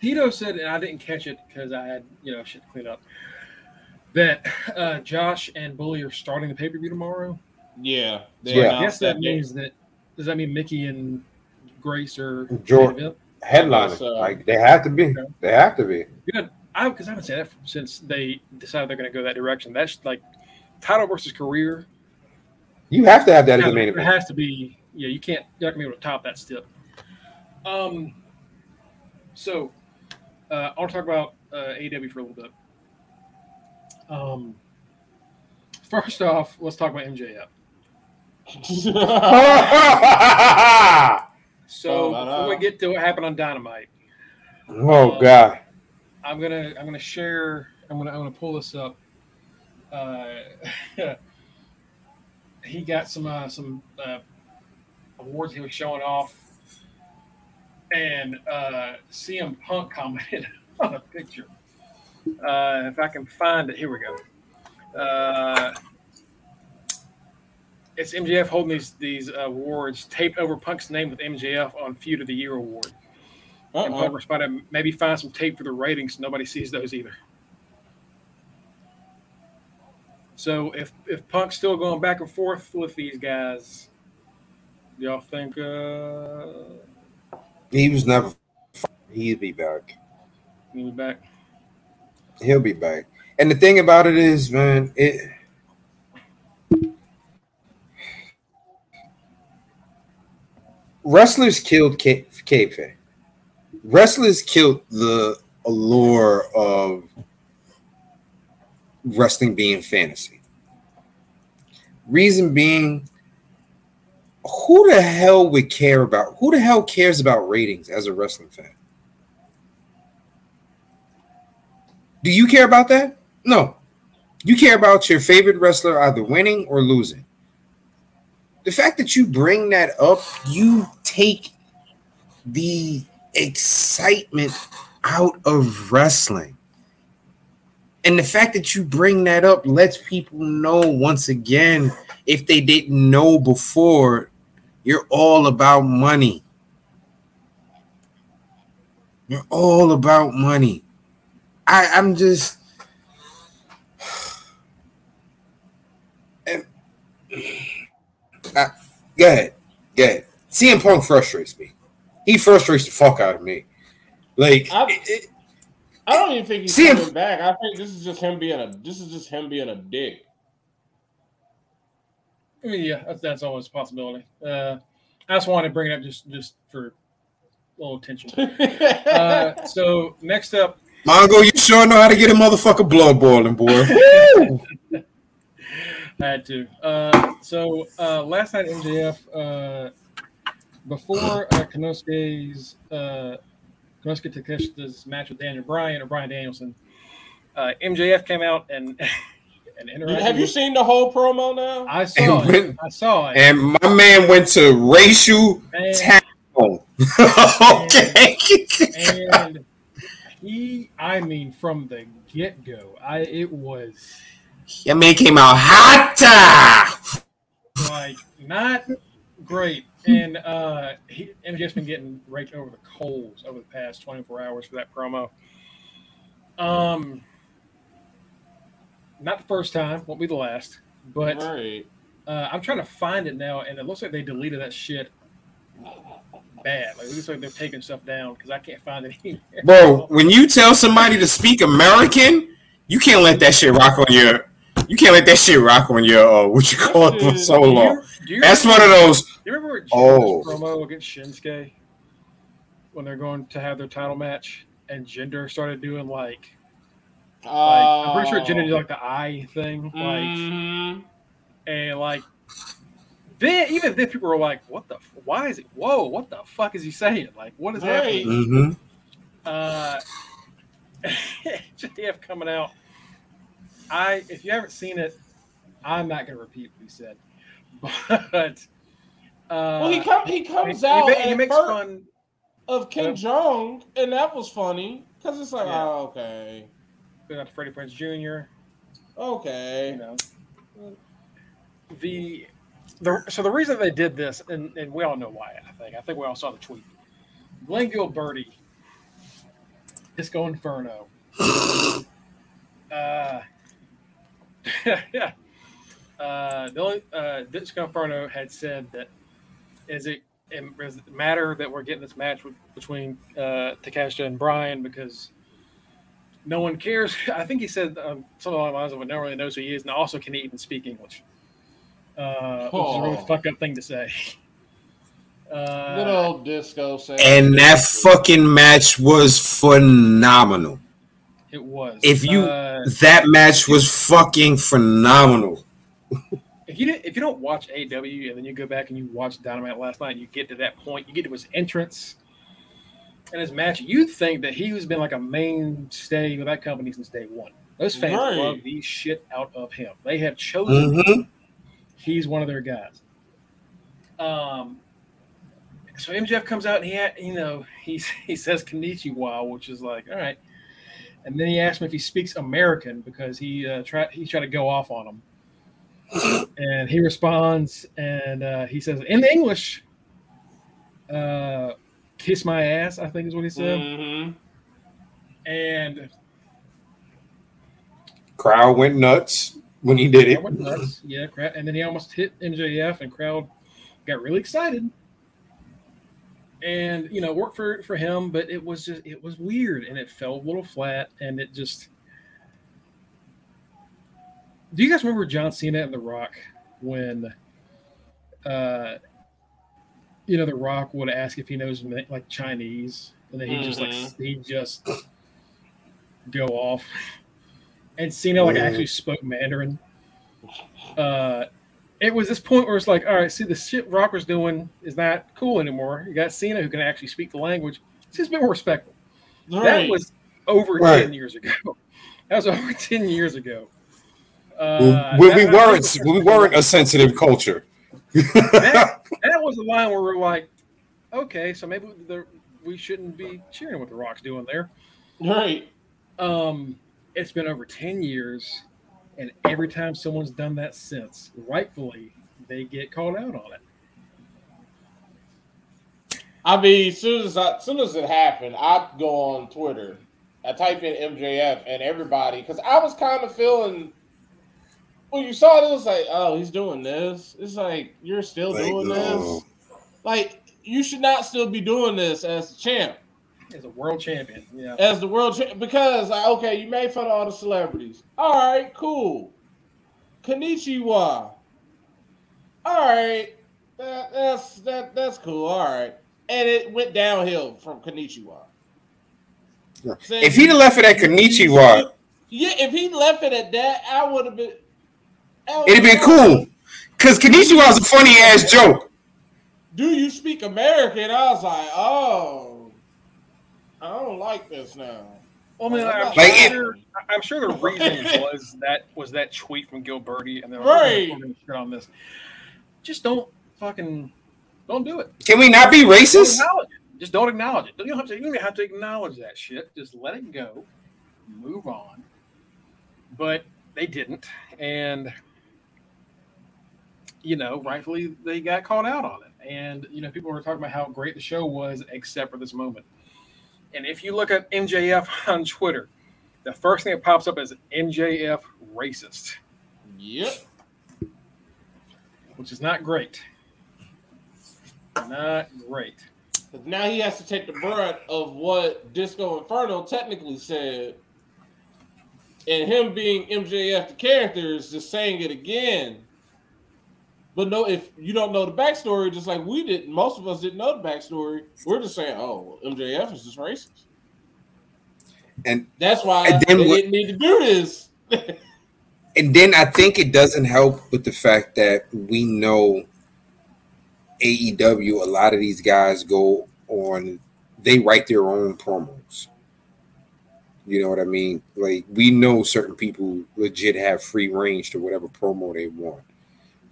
Tito said, and I didn't catch it because I had you know shit to clean up. That uh, Josh and Bully are starting the pay per view tomorrow. Yeah. They Yeah. I guess that they- means that does that mean Mickie and Grace are George- main event? Headliner. So- like they have to be. They have to be. Good. I because I haven't seen that since they decided they're going to go that direction. That's like title versus career. You have to have that as Yeah, the main event. it has to be. Yeah, you can't. You're not gonna be able to top that step. Um. So, uh, I'll talk about uh, AW for a little bit. Um. First off, let's talk about MJF. <laughs> So Oh, no, no. before we get to what happened on Dynamite, oh god. I'm gonna I'm gonna share. I'm gonna I'm gonna pull this up. Uh, <laughs> he got some uh, some uh, awards he was showing off, and uh, CM Punk commented <laughs> on a picture. Uh, if I can find it, here we go. Uh, it's MJF holding these these awards taped over Punk's name with MJF on Feud of the Year award. And Uh-uh. Punk responded, maybe find some tape for the ratings. Nobody sees those either. So if if Punk's still going back and forth with these guys, y'all think uh He was never. he'd be back. he'll be back? He'll be back. And the thing about it is, man, it. Wrestlers killed K-. Wrestlers killed the allure of wrestling being fantasy. Reason being, who the hell would care about who the hell cares about ratings as a wrestling fan? Do you care about that? No, you care about your favorite wrestler either winning or losing. The fact that you bring that up, you take the excitement out of wrestling. And the fact that you bring that up lets people know once again, if they didn't know before, you're all about money. You're all about money. I, I'm just. And, I, go ahead. Go ahead. CM Punk frustrates me. He frustrates the fuck out of me. Like, I, it, I don't even think he's See him- coming back. I think this is just him being a. This is just him being a dick. I mean, yeah, that's, that's always a possibility. Uh, I just wanted to bring it up just just for a little attention. <laughs> Uh, so next up, Mongo, you sure know how to get a motherfucker blood boiling, boy. <laughs> I had to. Uh, so uh, last night, MJF, uh, before uh, Konosuke's uh, Konosuke Takeshita's match with Daniel Bryan or Brian Danielson, uh, MJF came out and <laughs> and interacted. Have you seen the whole promo now? I saw And it. when- I saw it. and my man went to racial And- tackle. <laughs> okay. and he, I mean, from the get go, I it was Your man came out hot. like not great. And uh he MJF's been getting raked over the coals over the past 24 hours for that promo. Um not the first time, won't be the last, but right. uh, I'm trying to find it now, and it looks like they deleted that shit bad. Like it looks like they're taking stuff down because I can't find it <laughs> anywhere. Bro, when you tell somebody to speak American, you can't let that shit rock on your. You can't let that shit rock on your uh, what you call it for so Do you- long. do you That's one of those. Do you remember Jinder's Oh. promo against Shinsuke when they're going to have their title match, and Jinder started doing like, like I'm pretty sure Jinder did like the eye thing, like, Mhm. and like, then even then people were like, "What the? Why is it? Whoa! What the fuck is he saying? Like, what is happening?" hmm Uh, <laughs> JF coming out. I if you haven't seen it, I'm not going to repeat what he said, <laughs> but. Uh, Well, he come, he comes he, out he, at he makes fun. of Kim Yeah. Jong, and that was funny because it's like, Yeah. oh, okay, We got Freddie Prinze Jr. You okay. know, the the so the reason they did this, and, and we all know why. I think I think we all saw the tweet. Glenn Gilberti, Disco Inferno. uh, yeah. <laughs> Uh, uh, Disco Inferno had said that is it it matter that we're getting this match with, between uh, and Brian because no one cares. <laughs> I think he said um, something along the lines of, "No one really knows who he is," and also can he even speak English, uh, which is a really Oh. fucked up thing to say. <laughs> Good Uh, old disco. Sam. And that fucking match was phenomenal. it was. If you- uh, That match was fucking phenomenal. <laughs> if you didn't, if you don't watch AW and then you go back and you watch Dynamite last night, and you get to that point, you get to his entrance and his match. You'd think that he has been like a mainstay with that company since day one. Those fans Right. love the shit out of him. They have chosen hmm he's one of their guys. Um, so MJF comes out and he, had, you know, <laughs> he he says Konnichiwa, which is like, all right. And then he asks him if he speaks American because he uh, tried he tried to go off on him, <coughs> and he responds and uh, he says in English, uh, "Kiss my ass," I think is what he said, Mhm. and Crowd went nuts when he did it. nuts. Yeah, and then he almost hit MJF, and crowd got really excited. And you know, worked for for him, but it was just it was weird, and it fell a little flat, and it just. Do you guys remember John Cena and The Rock when, uh, you know, The Rock would ask if he knows like Chinese, and then he just like Mhm. he just go off, and Cena like Mhm. actually spoke Mandarin uh, it was this point where it's like, all right, see, the shit Rocker's doing is not cool anymore. You got Cena who can actually speak the language. It's just a bit more respectful. Right. That was over Right. 10 years ago. <laughs> That was over ten years ago. Uh, when we weren't <laughs> we weren't a sensitive culture. that, <laughs> that, was the line where we're like, okay, so maybe the, we shouldn't be cheering what the Rock's doing there. Right. Um, it's been over ten years, and every time someone's done that since, rightfully, they get called out on it. I mean, as soon as I, as soon as it happened, I go on Twitter, I type in MJF, and everybody because I was kind of feeling when you saw it, it was like, oh, he's doing this. It's like you're still like, doing no. this. Like you should not still be doing this as a champ, as a world champion. Yeah, as the world champ because like, okay, you made fun of all the celebrities. All right, cool. Konnichiwa. All right, that, that's that that's cool. All right and it went downhill from Konnichiwa. if he'd left it at Konnichiwa, yeah, if he left it at that, I would have been. It'd been cool, cause Konnichiwa was a funny ass joke. Do you speak American? I was like, oh, I don't like this now. Well, I mean, I'm, like sure, it, I'm sure the <laughs> reason was that was that tweet from Gilberti, and they're like, right. on this. Just don't fucking don't do it. Can we not be racist? Don't Just don't acknowledge it. You don't have to. You don't have to acknowledge that shit. Just let it go. Move on. But they didn't, and you know, rightfully they got called out on it. And you know, people were talking about how great the show was, except for this moment. And if you look at MJF <laughs> on Twitter, the first thing that pops up is MJF racist. Yep. Which is not great. Not great. Because now he has to take the brunt of what Disco Inferno technically said. And him being MJF, the character, is just saying it again. But no, if you don't know the backstory, just like we didn't, most of us didn't know the backstory. We're just saying, "Oh, MJF is just racist," and that's why and they what, didn't need to do this. <laughs> and then I think it doesn't help with the fact that we know AEW, a lot of these guys go on, they write their own promos. You know what I mean? Like we know certain people legit have free range to whatever promo they want.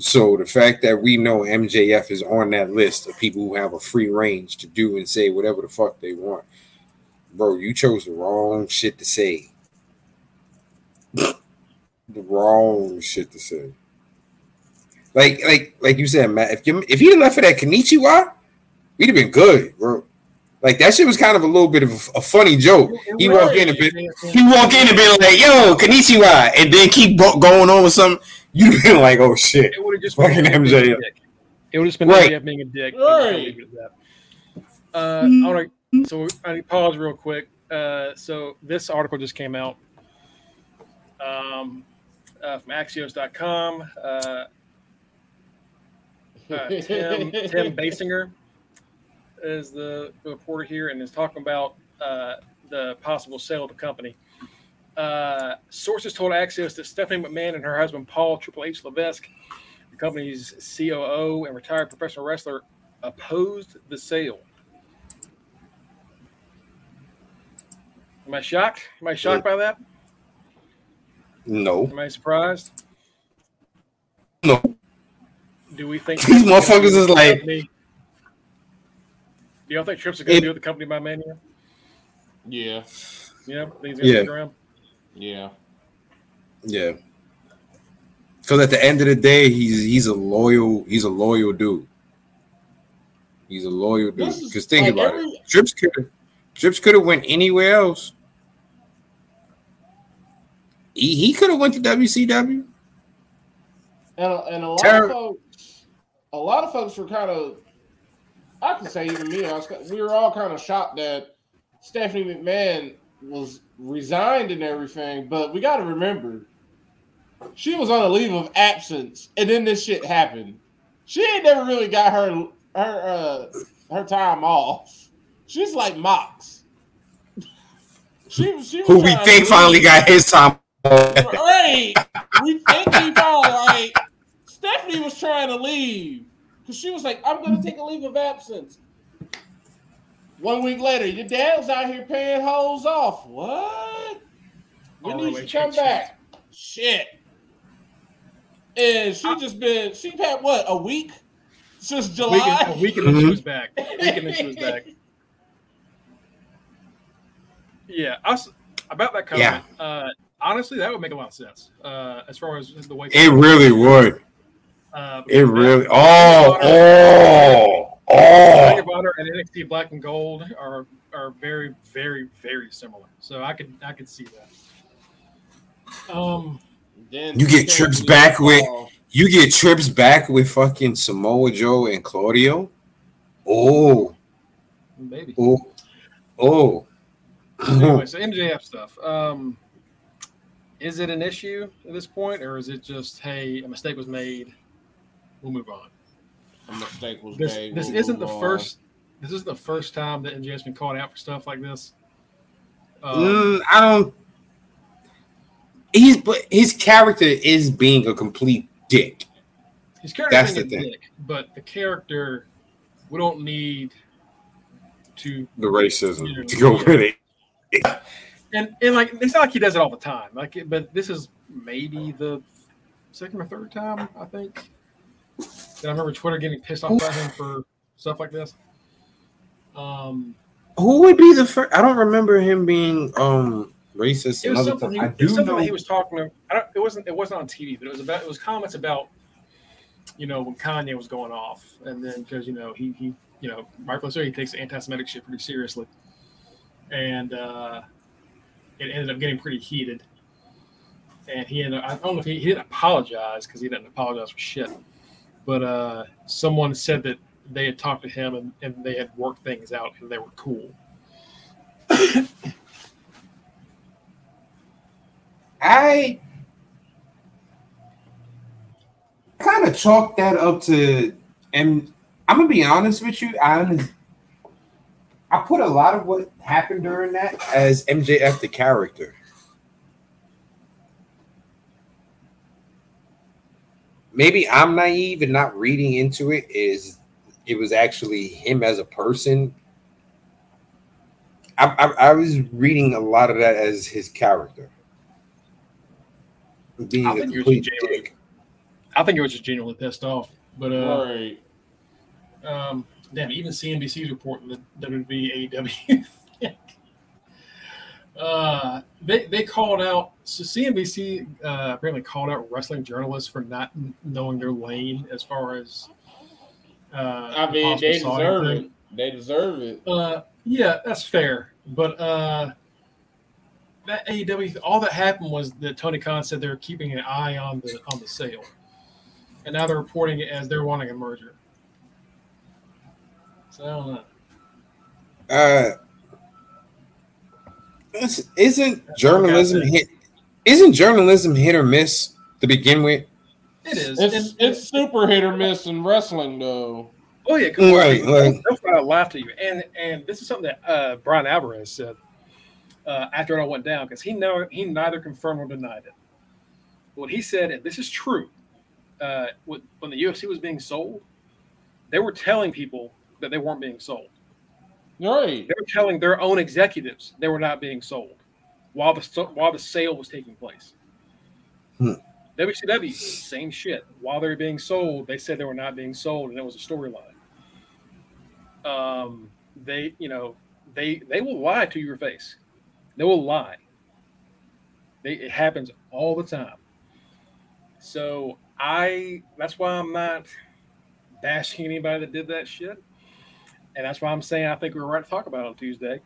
So the fact that we know MJF is on that list of people who have a free range to do and say whatever the fuck they want, bro, you chose the wrong shit to say. the wrong shit to say. Like, like, like you said, Matt. If you if he'd left it at Konnichiwa, we'd have been good, bro. Like that shit was kind of a little bit of a, a funny joke. He right. walk in and be, he walk in and be like, "Yo, Konnichiwa," and then keep going on with something. You'd <laughs> be like, "Oh shit!" It would have just fucking MJ. It would have just been right. MJF being a dick. Right. Uh, I want to so I pause real quick. Uh, so this article just came out um, uh, from Axios.com. Uh, uh, Tim Tim <laughs> Baysinger is the reporter here and is talking about uh, the possible sale of the company. Uh, sources told Axios that Stephanie McMahon and her husband Paul Triple H Levesque, the company's COO and retired professional wrestler, opposed the sale. Am I shocked? Am I shocked by that? No. Am I surprised? No. Do we think these motherfuckers is like? Do y'all think Trips are going to do the company by Mania? Yeah. Yeah. yeah. Yeah. Yeah. Because at the end of the day, he's he's a loyal he's a loyal dude. He's a loyal dude. Because think like about every... it, Trips could Trips could have went anywhere else. He, he could have went to WCW. And, and a lot Ter- of folks a lot of folks were kind of, I can say even me, was, we were all kind of shocked that Stephanie McMahon was resigned and everything. But we got to remember, she was on a leave of absence, and then this shit happened. She ain't never really got her her uh, her time off. She's like Mox. She, she who we think finally got his time. Off? Right. We think he finally like Stephanie was trying to leave because she was like, I'm going to take a leave of absence. One week later, your dad's out here paying hoes off. What? When need to come back. Shit. And she just been she had what a week since July. Week and, a week and then she was back. <laughs> A week and then she was back. Yeah, us about that comment. Yeah. Uh, honestly, that would make a lot of sense uh, as far as the way it really would. Uh, it really. Oh, oh, oh. Ring of Honor and NXT Black and Gold are are very, very, very similar. So I could I could see that. Um, then you get trips back with you get trips back with fucking Samoa Joe and Claudio. Oh, maybe. Oh, oh. anyway, <laughs> so MJF stuff. Um, is it an issue at this point, or is it just hey, a mistake was made, we'll move on? A mistake was this, made. This we'll isn't the on. first. This is the first time that MJF's been called out for stuff like this. Um, mm, I don't. He's but his character is being a complete dick. His character That's the thing. Dick, but the character, we don't need to the racism you know, to go with it. And and like it's not like he does it all the time. Like, but this is maybe the second or third time I think that I remember Twitter getting pissed off at him for stuff like this. Um, who would be the first? I don't remember him being um racist. It was something, he, I do something know. he was talking. I don't, it wasn't. It wasn't on TV, but it was about. It was comments about, you know, when Kanye was going off, and then because you know he he you know rightfully so he takes anti-Semitic shit pretty seriously, and uh, it ended up getting pretty heated. And he ended. up, I don't know if he, he didn't apologize because he didn't apologize for shit, but uh, someone said that they had talked to him and, and they had worked things out and they were cool. I kind of chalk that up to, and I'm gonna be honest with you, I I put a lot of what happened during that as MJF the character. Maybe I'm naive and not reading into it. Is it was actually him as a person? I, I, I was reading a lot of that as his character being I think, complete dick. I think it was just genuinely pissed off. But uh, right. um, damn, even CNBC's reporting that WWE AEW. <laughs> uh, they they called out. So CNBC uh, apparently called out wrestling journalists for not knowing their lane as far as. Uh, I mean, they deserve it. They deserve it. Uh, yeah, that's fair. But uh, that AEW, all that happened was that Tony Khan said they're keeping an eye on the on the sale, and now they're reporting it as they're wanting a merger. So I don't know. Uh, isn't journalism hit? Isn't journalism hit or miss to begin with? It is. It's, it's super hit or miss in wrestling, though. Oh yeah, right, right. That's why I laughed at you. And and this is something that uh, Bryan Alvarez said uh, after it all went down because he know he neither confirmed nor denied it. What he said, and this is true, uh, when the UFC was being sold, they were telling people that they weren't being sold. Right. They were telling their own executives they were not being sold while the while the sale was taking place. Hmm. WCW, same shit. While they were being sold, they said they were not being sold, and it was a storyline. Um, they, you know, they they will lie to your face. They will lie. They, it happens all the time. So I that's why I'm not bashing anybody that did that shit. And that's why I'm saying I think we are right to talk about it on Tuesday.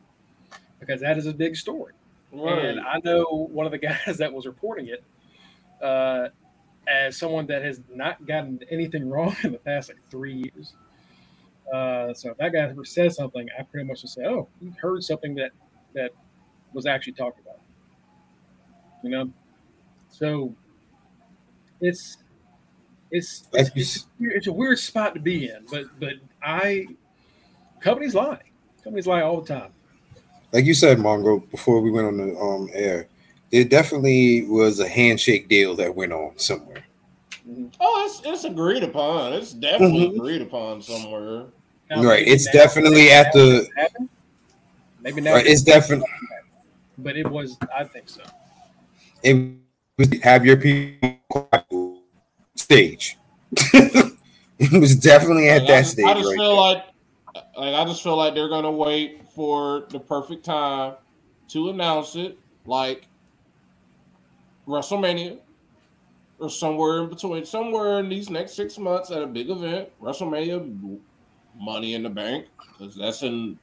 Because that is a big story. Right. And I know one of the <laughs> guys that was reporting it, uh, as someone that has not gotten anything wrong <laughs> in the past like three years. Uh, so if that guy ever says something, I pretty much just say, "Oh, he heard something that that was actually talked about. You know, so it's it's it's, it's, it's a weird spot to be in, but but I companies lie, companies lie all the time. Like you said, Mongo, before we went on the um air, it definitely was a handshake deal that went on somewhere. Mm-hmm. Oh, it's it's agreed upon. It's definitely mm-hmm. agreed upon somewhere. Now, right. It's definitely at the. Maybe now. Right, it's definitely but it was. I think so. it was have your people stage. <laughs> it was definitely at Like, that I just, stage. I just right feel there. like, like I just feel like they're gonna wait for the perfect time to announce it, like WrestleMania or somewhere in between, somewhere in these next six months at a big event, WrestleMania, Money in the Bank, because that's in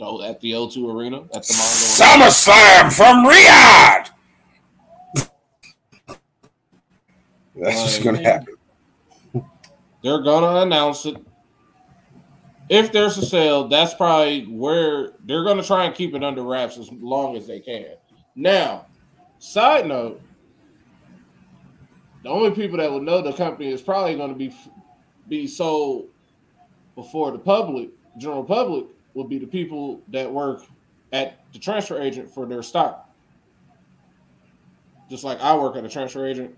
oh, at the O2 Arena at the Mongol. SummerSlam from Riyadh. That's what's gonna happen. They're gonna announce it. If there's a sale, that's probably where they're gonna try and keep it under wraps as long as they can. Now, side note, the only people that would know the company is probably going to be be sold before the public, general public, would be the people that work at the transfer agent for their stock. Just like I work at a transfer agent,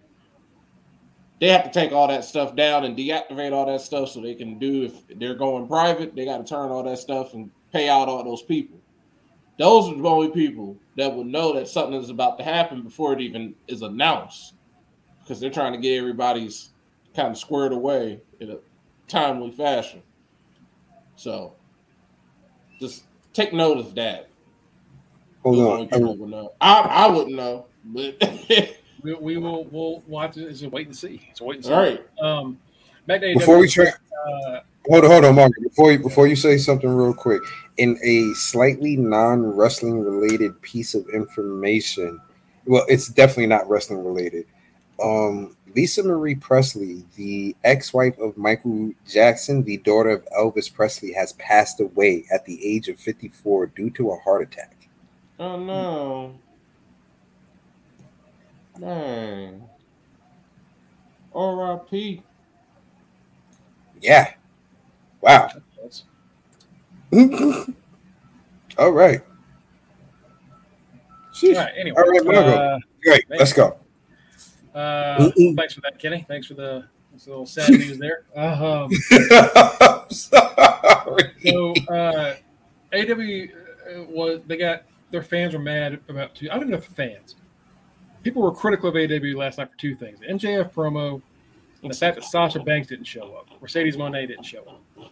they have to take all that stuff down and deactivate all that stuff so they can do if they're going private, they got to turn all that stuff and pay out all those people. Those are the only people that would know that something is about to happen before it even is announced. Because they're trying to get everybody's kind of squared away in a timely fashion. So just take note of that. Hold on. only people would um, know. I, I wouldn't know, but <laughs> We, we will we'll watch it. It's a wait and see. It's a wait and see. all right. Um, back to Before we AEW, try, uh, hold on, hold on, Mark. Before you before you say something real quick, in a slightly non wrestling related piece of information, well, it's definitely not wrestling related. Um, Lisa Marie Presley, the ex-wife of Michael Jackson, the daughter of Elvis Presley, has passed away at the age of 54 due to a heart attack. Oh no. Man. R.I.P. Yeah. Wow. <laughs> All right. all right. Anyway, All right, we'll uh, Great. Let's go. uh, thanks for that, Kenny. Thanks for the that's a little sad news there. <laughs> Um, I'm sorry. so uh, AW uh, was they got their fans were mad about two. I don't know if fans. People were critical of AW last night for two things: the MJF promo and the fact that Sasha Banks didn't show up. Mercedes Moné didn't show up.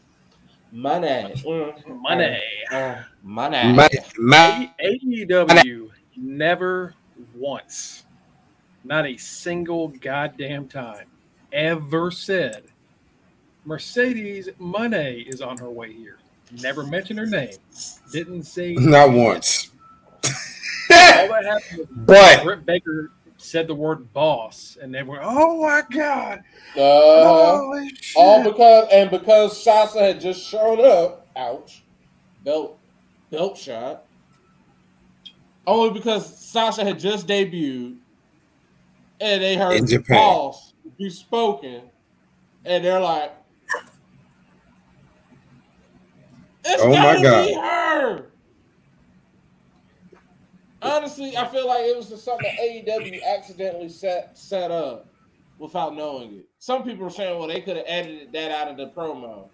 Money. Mm. Money. Uh, money. My, my, AEW never once, not a single goddamn time, ever said Mercedes Money is on her way here. Never mentioned her name. Didn't say not once. All that happened But Britt Baker said the word boss, and they were, oh my god, Uh, holy shit. all because and because Sasha had just shown up. Ouch. Belt belt shot. Only because Sasha had just debuted, and they heard In the Japan. boss be spoken, and they're like, "It's Oh my gotta be God. her." Honestly, I feel like it was just something that AEW accidentally set set up without knowing it. Some people are saying, "Well, they could have edited that out of the promo."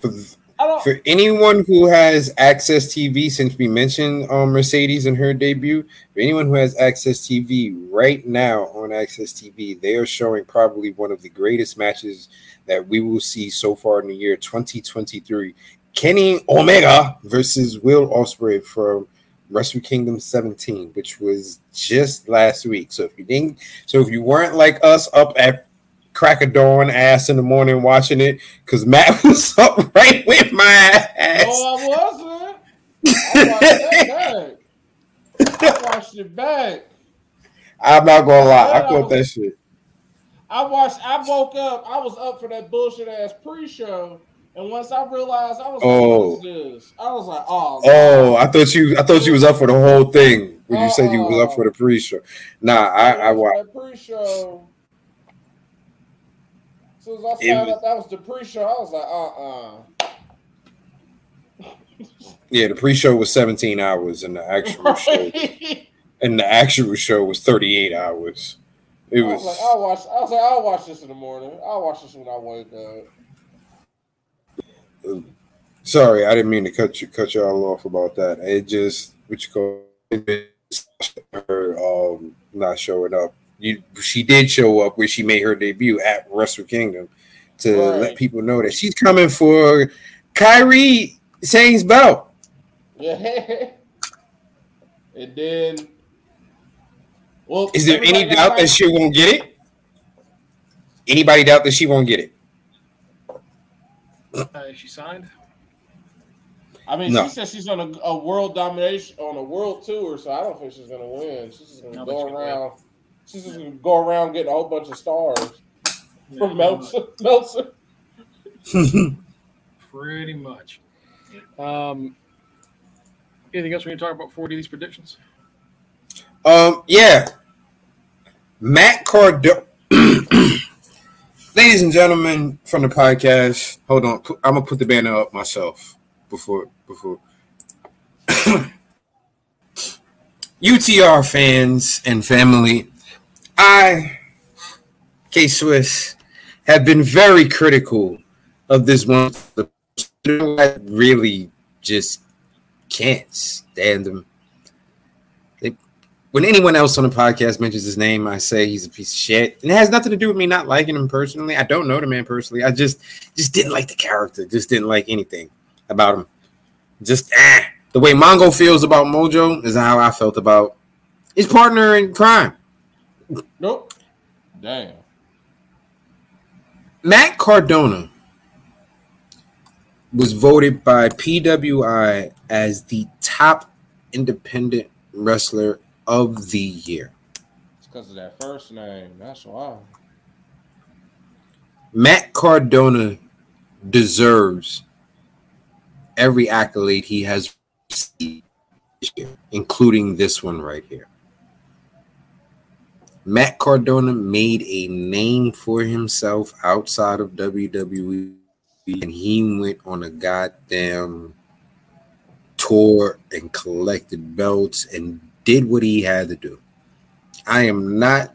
for, for anyone who has AXS TV, since we mentioned um, Mercedes in her debut, for anyone who has AXS TV right now on AXS TV, they are showing probably one of the greatest matches that we will see so far in the year 2023. Kenny Omega versus Will Ospreay from Wrestle Kingdom 17, which was just last week. So if you didn't, so if you weren't like us up at crack of dawn, ass in the morning watching it, because Matt <laughs> was up right with my ass. No, I wasn't. I watched that back. I watched it back. I'm not gonna lie, I I caught that shit. I watched. I woke up. I was up for that bullshit ass pre-show, and once I realized I was like, Oh. "What is this?" I was like, "Oh, Oh, I thought you, I thought you was up for the whole thing when you said you was up for the pre-show. Nah, I, I watched. that pre-show." As soon as I found was- out that was the pre-show, I was like, "Uh, uh Yeah, the pre-show was 17 hours, and the actual <laughs> show, uh and the actual show was 38 hours. It I was like. I'll watch. I was like, I'll watch this in the morning. I'll watch this when I wake up. Sorry, I didn't mean to cut you cut y'all off about that. It just what you call her um, not showing up. You, she did show up where she made her debut at Wrestle Kingdom to Right. let people know that she's coming for Kairi Sane's belt. Yeah. <laughs> And then, well, Is there any doubt that she won't get it? Anybody doubt that she won't get it? Uh, is she signed? I mean, No. she says she's on a, a world domination on a world tour, so I don't think she's gonna win. She's just gonna No, go but she around. She's just gonna go around getting a whole bunch of stars from Yeah, Meltzer. <laughs> Meltzer. Pretty much. Um, anything else we need to talk about before we do these predictions? Um, yeah. Matt Cardona. <clears throat> <clears throat> Ladies and gentlemen from the podcast, hold on. I'm gonna put the banner up myself before before. <coughs> UTR fans and family, I, K Swiss, have been very critical of this one. I really just can't stand them when anyone else on the podcast mentions his name, I say he's a piece of shit. And it has nothing to do with me not liking him personally. I don't know the man personally. I just just didn't like the character. Just didn't like anything about him. Just ah. the way Mongo feels about Mojo is how I felt about his partner in crime. Nope. Damn. Matt Cardona was voted by PWI as the top independent wrestler of the year. It's because of that first name. That's why. Matt Cardona deserves every accolade he has received this year, including this one right here. Matt Cardona made a name for himself outside of WWE, and he went on a goddamn tour and collected belts and did what he had to do. I am not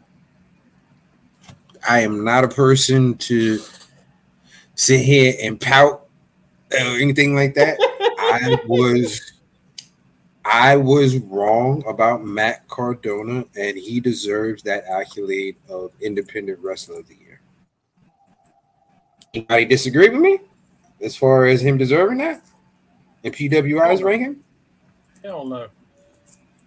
I am not a person to sit here and pout or anything like that. <laughs> I was I was wrong about Matt Cardona, and he deserves that accolade of Independent Wrestler of the Year. Anybody disagree with me as far as him deserving that in PWI's ranking? Hell no.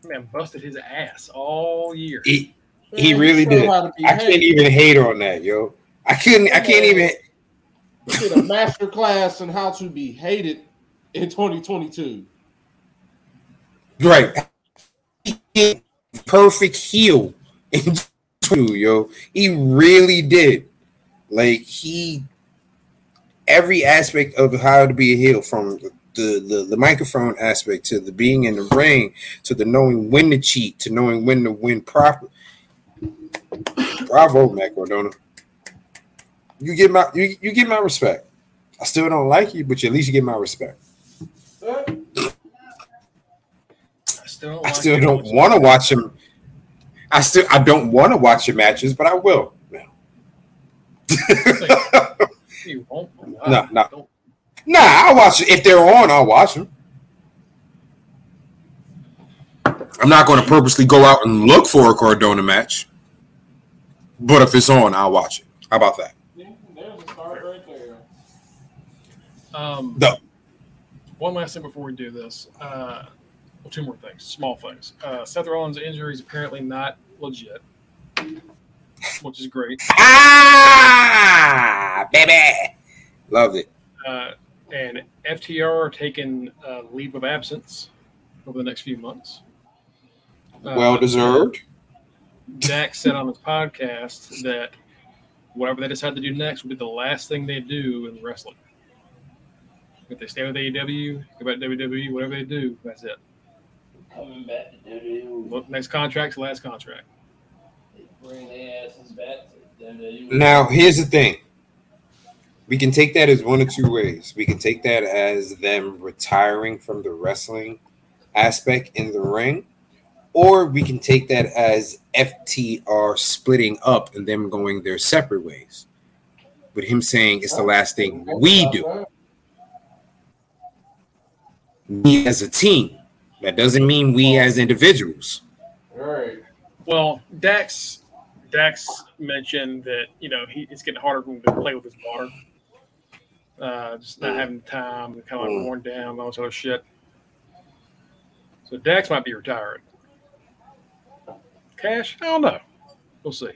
Man busted his ass all year. He, he really did. I can't even hate on that, yo. I couldn't. I can't even. You did a master class in how to be hated in 2022. Right. He perfect heel in two, yo. He really did. Like he every aspect of how to be a heel from the, the the microphone aspect to the being in the ring to the knowing when to cheat to knowing when to win proper. Bravo, Matt Cardona. You get my you, you get my respect. I still don't like you, but you, at least you get my respect. I still don't, I still don't want to watch him. I still I don't want to watch your matches, but I will. <laughs> You won't. No, no. Nah, I'll watch it if they're on. I'll watch them. I'm not going to purposely go out and look for a Cardona match, but if it's on, I'll watch it. How about that? Yeah, there's a start right there. Um, No. One last thing before we do this. Uh, well, two more things, small things. Uh, Seth Rollins' injury is apparently not legit, which is great. Ah, baby, loved it. Uh, and FTR are taking uh, leave of absence over the next few months. Uh, Well deserved. Dax said on his podcast that whatever they decide to do next will be the last thing they do in wrestling. If they stay with AEW, go back to WWE, whatever they do, that's it. Coming back to WWE. Look, next contract's the last contract. They bring their asses back to WWE. Now, here's the thing. We can take that as one of two ways. We can take that as them retiring from the wrestling aspect in the ring, or we can take that as FTR splitting up and them going their separate ways. With him saying it's the last thing we do, we as a team. That doesn't mean we as individuals. All right. Well, Dax Dax mentioned that you know he, it's getting harder for him to play with his daughter. Uh, just not having time, kind of like Mm. worn down, all this other shit. So Dax might be retired. Cash, I don't know. We'll see.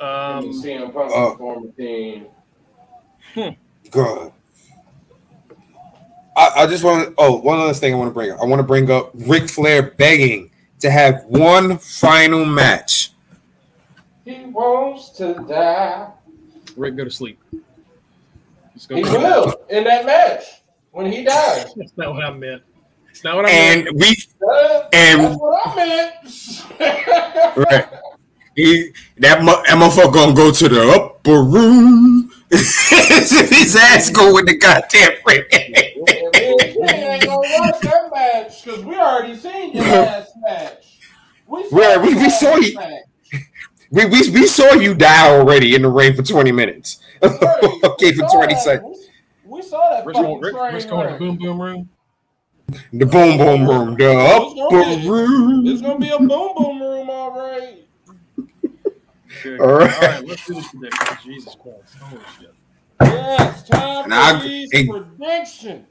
Um, Um, CM Punk's uh, former team. God. I, I just want to. Oh, one other thing I want to bring up. I want to bring up Ric Flair begging to have one final match. He wants to die. Rick, go to sleep. Just go He to sleep. will in that match when he dies. <laughs> That's not what I meant. It's not what I meant. And we, That- And- That's what I meant. <laughs> right, he, that, mu- that motherfucker gonna go to the upper room. <laughs> His ass go with the goddamn ring. And me and King ain't gonna watch that match because we already seen your last match. We saw Right, we- your we saw you. match. We, we, we saw you die already in the ring for 20 minutes. Right, <laughs> okay, for 20 that. seconds. We, we saw that Rick's fucking going, train Rick's going to boom boom room. The boom boom room. The It's gonna upper be- room. It's gonna be a boom boom room, all right. Good. All All right. right. let's do this prediction. Jesus Christ. Holy shit. Yes, time And for these and- prediction.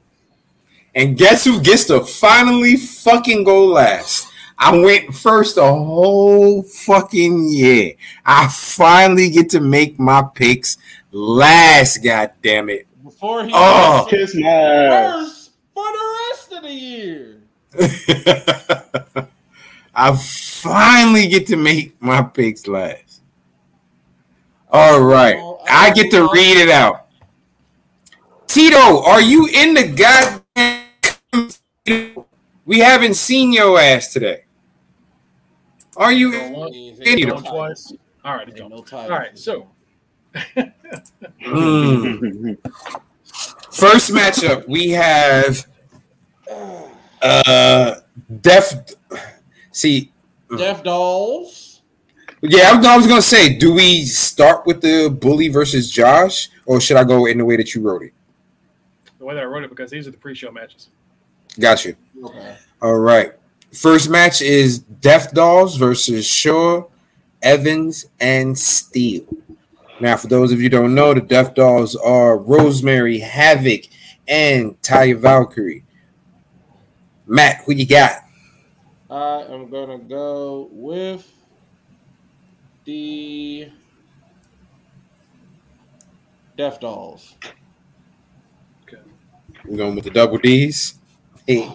And guess who gets to finally fucking go last? I went first the whole fucking year. I finally get to make my picks last, god damn it. Before he Oh. gets Kiss my ass. first for the rest of the year. <laughs> I finally get to make my picks last. All right. Oh, I get to read it out. Tito, are you in the goddamn? We haven't seen your ass today. Are you? Going once, Ain't Ain't no going title. twice. All right, Ain't no All title. so Mm. First matchup, we have uh Def. See, Deaf Dolls. yeah, I was, I was gonna say, do we start with the bully versus Josh, or should I go in the way that you wrote it? the way that I wrote it because these are the pre-show matches. Got you. Okay. All right. First match is Death Dolls versus Shaw, Evans, and Steele. Now, for those of you who don't know, the Death Dolls are Rosemary, Havok, and Taya Valkyrie. Matt, who you got? I am gonna go with the Deaf Dolls. We're going with the double D's. Hey.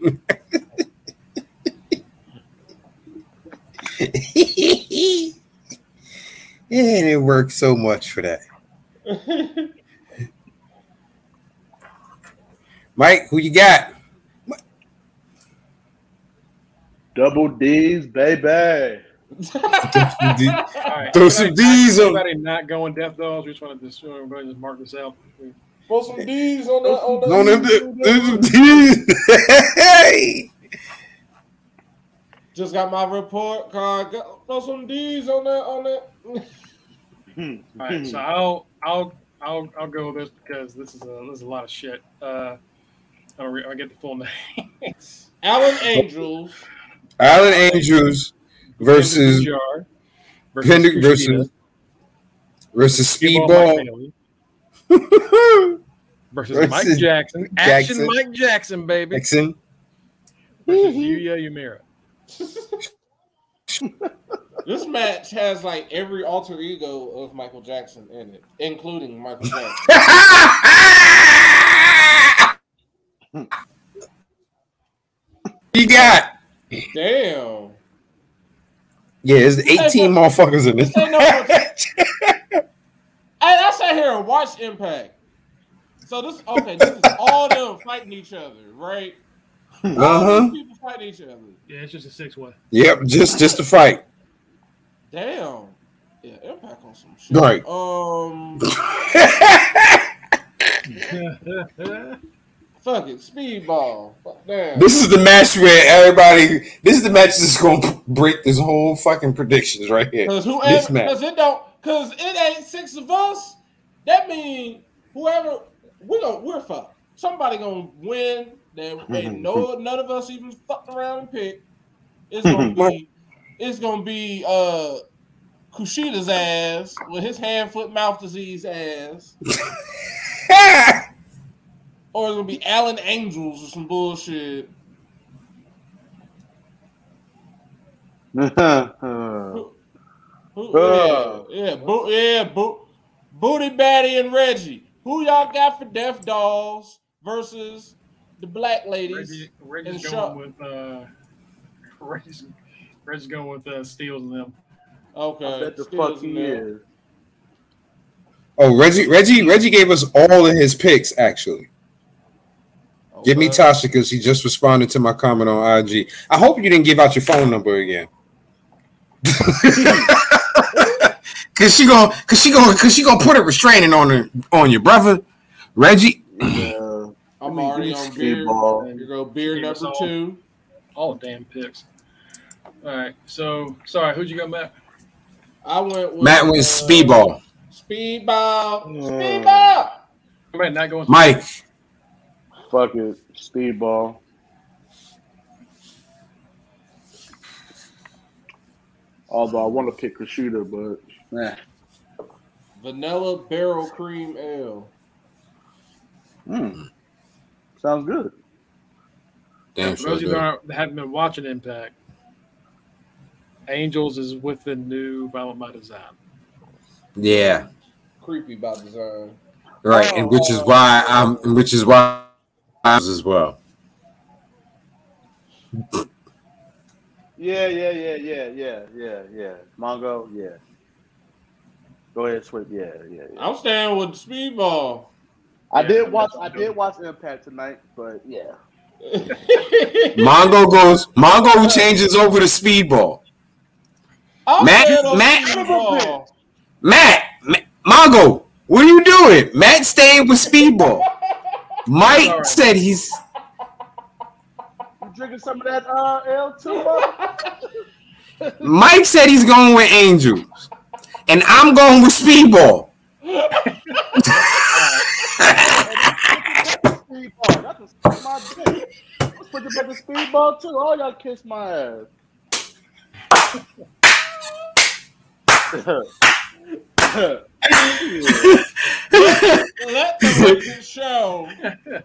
<laughs> <laughs> and it worked so much for that. <laughs> Mike, who you got? Double D's, baby. <laughs> All right, Throw some D's on- Anybody not going Death Dolls? We just want to just everybody just mark this out. Put some D's on that. On that No, them, them, them D's. Hey. Just got my report card. Got, throw some D's on that. On that. <laughs> All right, so I'll I'll I'll I'll go with this because this is a this is a lot of shit. Uh, I'll, re- I'll get the full name. <laughs> Alan Angels Alan Andrews versus Jar Hendrick versus versus Speedball Speedball. Mike Bailey, <laughs> versus, Mike Versus Jackson. Action Jackson. Mike Jackson, baby. Jackson. Versus Yuya Uemura. This match has like every alter ego of Michael Jackson in it, including Michael Jackson. you got Damn. yeah, there's 18 motherfuckers in this. Ain't no- Hey, I sat here and watched Impact. So this okay, this is all them fighting each other, right? All Uh-huh. these people fighting each other. Yeah, it's just a six way. Yep, just just to fight. Damn. Yeah, Impact on some shit. Right. Um <laughs> <laughs> fuck it, speedball. Fuck, Damn. this is the match where everybody. This is the match that's gonna break this whole fucking predictions right here. Cause This whoever, match. cause it don't, cause it ain't six of us. That means whoever we gonna we're fucked. Somebody gonna win that <laughs> ain't no none of us even fucked around and picked. It's gonna <laughs> be it's gonna be uh Kushida's ass with his hand, foot, mouth disease ass. <laughs> or it's gonna be Alan Angels or some bullshit. Who, who, Uh. yeah, yeah, bo- yeah, bo- Booty Batty and Reggie. Who y'all got for Deaf Dolls versus the Black Ladies? Reggie, Reggie's And going with uh, <laughs> Reggie's, Reggie's going with uh, Steels and them. Okay, I bet the Steelers fuck he is. Oh, Reggie, Reggie, Reggie gave us all of his picks. Actually, give me Tasha because she just responded to my comment on IG. I hope you didn't give out your phone number again. <laughs> Cause she gonna, cause she gonna, cause she gonna put a restraining on her, on your brother, Reggie. Yeah. I'm Let me already on beer. Speedball. Here go beer Give number all. two. All damn picks. All right. So sorry, who'd you go, Matt? I went with Matt went uh, speedball. Speedball. Hmm. Speedball. I might not go with Mike, Fuck it. Speedball. Although I want to pick Kushida, but nah. Vanilla barrel cream ale. Mm. Sounds good. damn For sure. those of you good. that aren't- haven't been watching Impact, Angels is with the new Violent by Design. Yeah, Creepy by design. right, and which is why I'm, which is why I was as well. Yeah, yeah, yeah, yeah, yeah, yeah, yeah. Mongo, yeah. Go ahead, Swift. Yeah, yeah, yeah. I'm staying with Speedball. I Yeah, did watch. I did watch Impact tonight, but yeah. <laughs> Mongo goes, Mongo changes over to speedball. I'm Matt- Matt- Speedball. Matt, Ma- Mongo, what are you doing? Matt staying with speedball. <laughs> Mike Sorry. said he's You drinking some of that uh, L two? Mike said he's going with Angels, and I'm going with speedball. Speedball. That's a suck my dick. Let's put it back to speedball too. All y'all kiss my ass. Let the show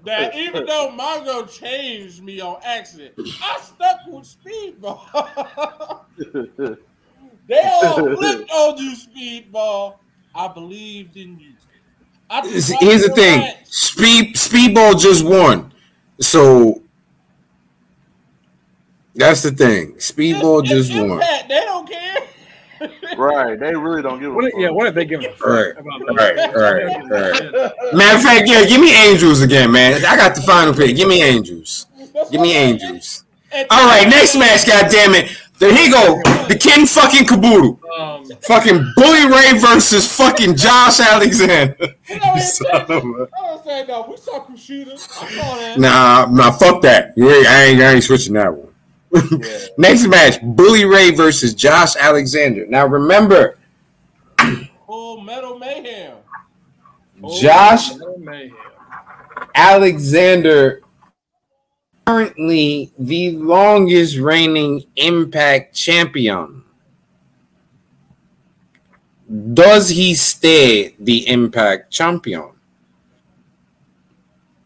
that even though Mongo changed me on accident, I stuck with Speedball. they all flipped on you, Speedball. I believed in you. I Here's the thing: match. speed speedball just won, so that's the thing. Speedball It's- just won. Impact. They don't care. right. They really don't give a What? fuck. Yeah. What if they give a fuck Right, about right, that? right, right. Matter of fact, yeah, give me Angels again, man. I got the final pick. Give me Angels. Give me Angels. All right, next match. God damn it! There he go. The King fucking Caboodle. Um, Fucking Bully Ray versus fucking Josh Alexander. You know, it's- Son of a- I was saying, no, we saw Kushida. I saw that. Nah, nah, fuck that. You I ain't, I ain't switching that one. Yeah. <laughs> Next match: Bully Ray versus Josh Alexander. Now remember, Full Metal Mayhem. Josh mayhem. Alexander currently the longest reigning Impact champion. Does he stay the Impact champion?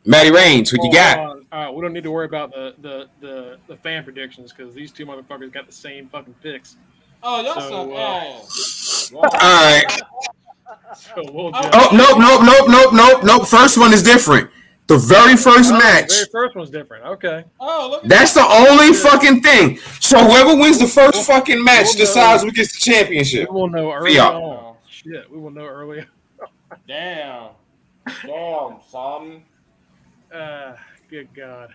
Matty Reigns, what you got? Hold on. All right, we don't need to worry about the the the, the fan predictions because these two motherfuckers got the same fucking picks. Oh, y'all So, suck uh, ass. All right. So we'll Oh, just, Oh nope, nope, nope, nope, nope, nope. First one is different. The very first Oh, match. The very first one's different. Okay. Oh, look at That's the only fucking thing. So whoever wins the first fucking match We'll know. decides who gets the championship. We will know early Yeah. on. Shit, we will know early. Damn. Damn, son. Uh, good God.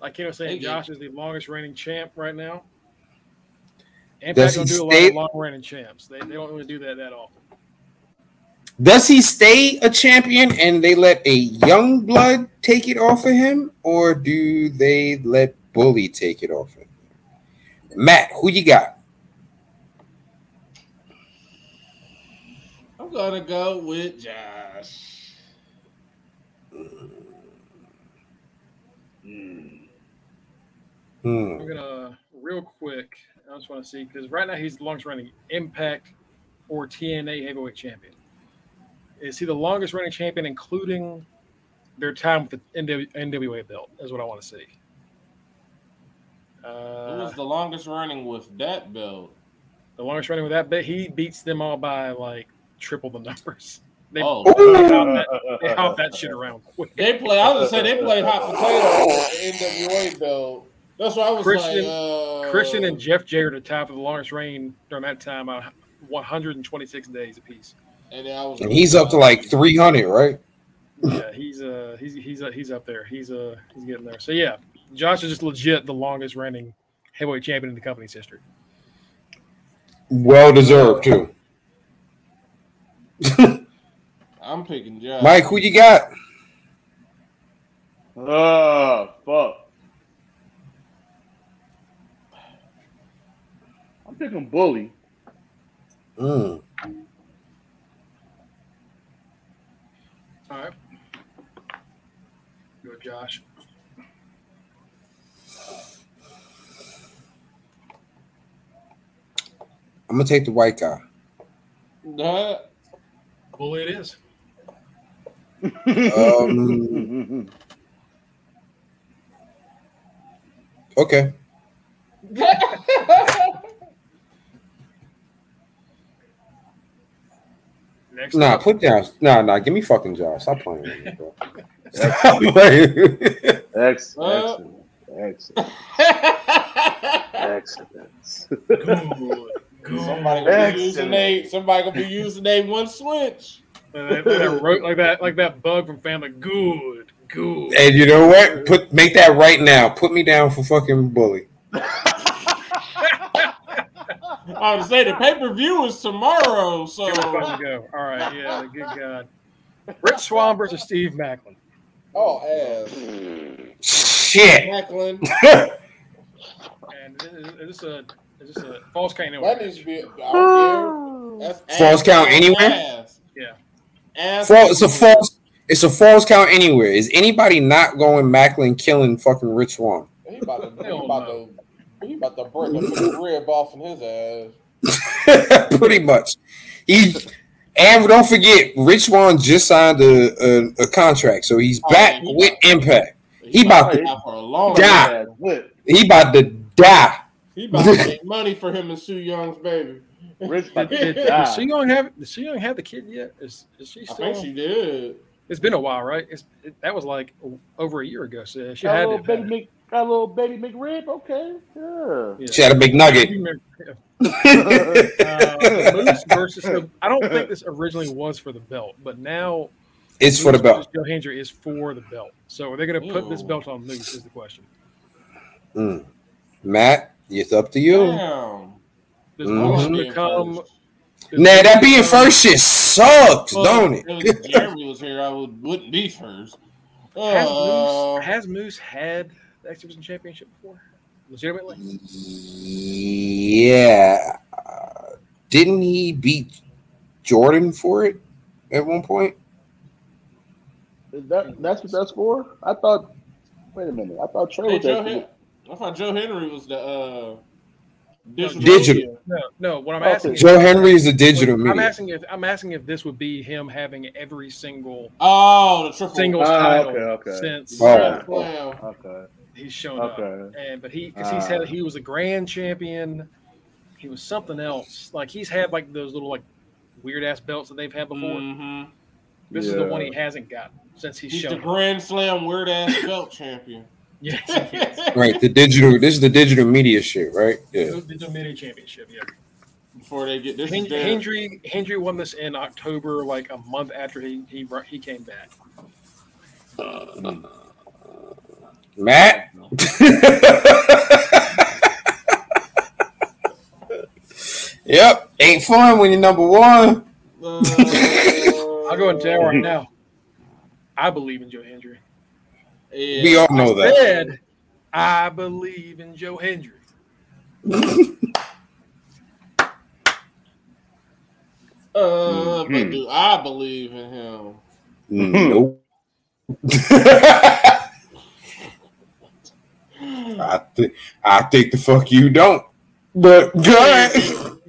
I can't say Thank. Josh is the longest reigning champ right now. Impact don't he do a lot of long reigning champs. They, they don't really do that that often. Does he stay a champion and they let a young blood take it off of him, or do they let Bully take it off of him? Matt, who you got? I'm gonna go with Josh. Hmm. I'm gonna real quick. I just want to see because right now he's the longest running Impact or TNA Heavyweight Champion. Is he the longest running champion, including their time with the NW, NWA belt? Is what I want to see. Who Uh, was the longest running with that belt? the longest running with that bit, he beats them all by like triple the numbers. <laughs> They, Oh, <laughs> they hop that, they hop that shit around quick. they play. I was gonna say they played hot potato with the NWA belt. That's why I was Christian- like, uh, Christian and Jeff Jarrett are tied for the longest reign during that time, uh, 126 days apiece. and then I was And he's up to like 300, right? Yeah, he's uh he's he's uh, he's up there. He's uh he's getting there. So yeah, Josh is just legit the longest reigning heavyweight champion in the company's history. Well deserved too. <laughs> I'm picking Josh. Mike, who you got? Oh, fuck. I'm picking Bully. Mm. All right, go Josh. I'm gonna take the white guy. That- Bully it is. Um, <laughs> okay. <laughs> Next, Nah, up, put down. Nah, nah. Give me fucking Josh. Stop playing me, bro. <laughs> Stop playing. Ex- excellent. Excellent. Excellent. good, good. somebody gonna be using Excellent. they somebody gonna be using they one switch. Like that, like that like that, like that bug from Family. Good, good. and you know what? Put make that right now. Put me down for fucking bully. <laughs> I was say the pay per view is tomorrow, so Here we fucking go. All right, yeah, good God. Rich <laughs> Swan versus Steve Maclin. oh ass. Shit. Maclin, <laughs> And is, is this a is this a false count anywhere? that needs to be. I don't care. That's False count anywhere? Ass. Yeah. Ass Fall, it's a false. It's a false count anywhere. Is anybody not going Maclin killing fucking Rich Swann? He about to, he about to, he about to break a <laughs> big rib off in his ass. <laughs> Pretty much. He and don't forget, Rich Swann just signed a, a, a contract, so he's Oh, back yeah, he with about- Impact. He, He about about to die for a long die. time. Whip. He about to die. He about to <laughs> make money for him and Su Yung's baby. Rich Did, did, did die. Su Yung have did Su Yung have the kid yet? Is is she I think she did. It's been a while, right? It's it, that was like over a year ago. So she Got had little to. baby have Mc, got a little baby McRib. Okay, yeah. it. She had a big nugget. <laughs> Uh, Moose versus. So I don't think this originally was for the belt, but now it's for the belt. versus Joe Hendry is for the belt. So are they going to put this belt on Moose? Is the question. Mm. Matt, it's up to you. Damn. Does Mhm. Moose Being become? first. does Nah, that being first shit sucks, Well, don't it? If Jeremy was here, I would wouldn't be first. Has Uh, Moose, has Moose had the X Division Championship before? Legitimately? Yeah. Uh, didn't he beat Jordan for it at one point? Is that that's what that's for? I thought. Wait a minute. I thought Trey hey, was Joe that. Hen- I thought Joe Hendry was the uh, digital. Digital. No, no. What I'm Okay. asking is, Joe Hendry is a digital I'm asking if I'm asking if this would be him having every single Oh, the triple. singles Ah, title okay, okay. since Oh. uh, Okay. He's shown up. And but he because he Ah. said he was a grand champion. He was something else. Like he's had like those little like weird ass belts that they've had before. Mhm. This is the one he hasn't gotten since he's, He's the up. Grand Slam weird ass <laughs> belt champion. Yes, he. Right, the digital. This is the digital media shit, right? Yeah. The Dominion Championship, yeah. Before they get this, is Hen- Hendry Hendry won this in October, like a month after he he he came back. Matt. <laughs> yep, ain't fun when you're number one. Uh, <laughs> I'll go and tell right now. I believe in Joe Hendry. Yeah. We all know that. Said, I believe in Joe Hendry. <laughs> Uh, but Mhm. do I believe in him? Nope. Th- I think the fuck you don't. But go ahead.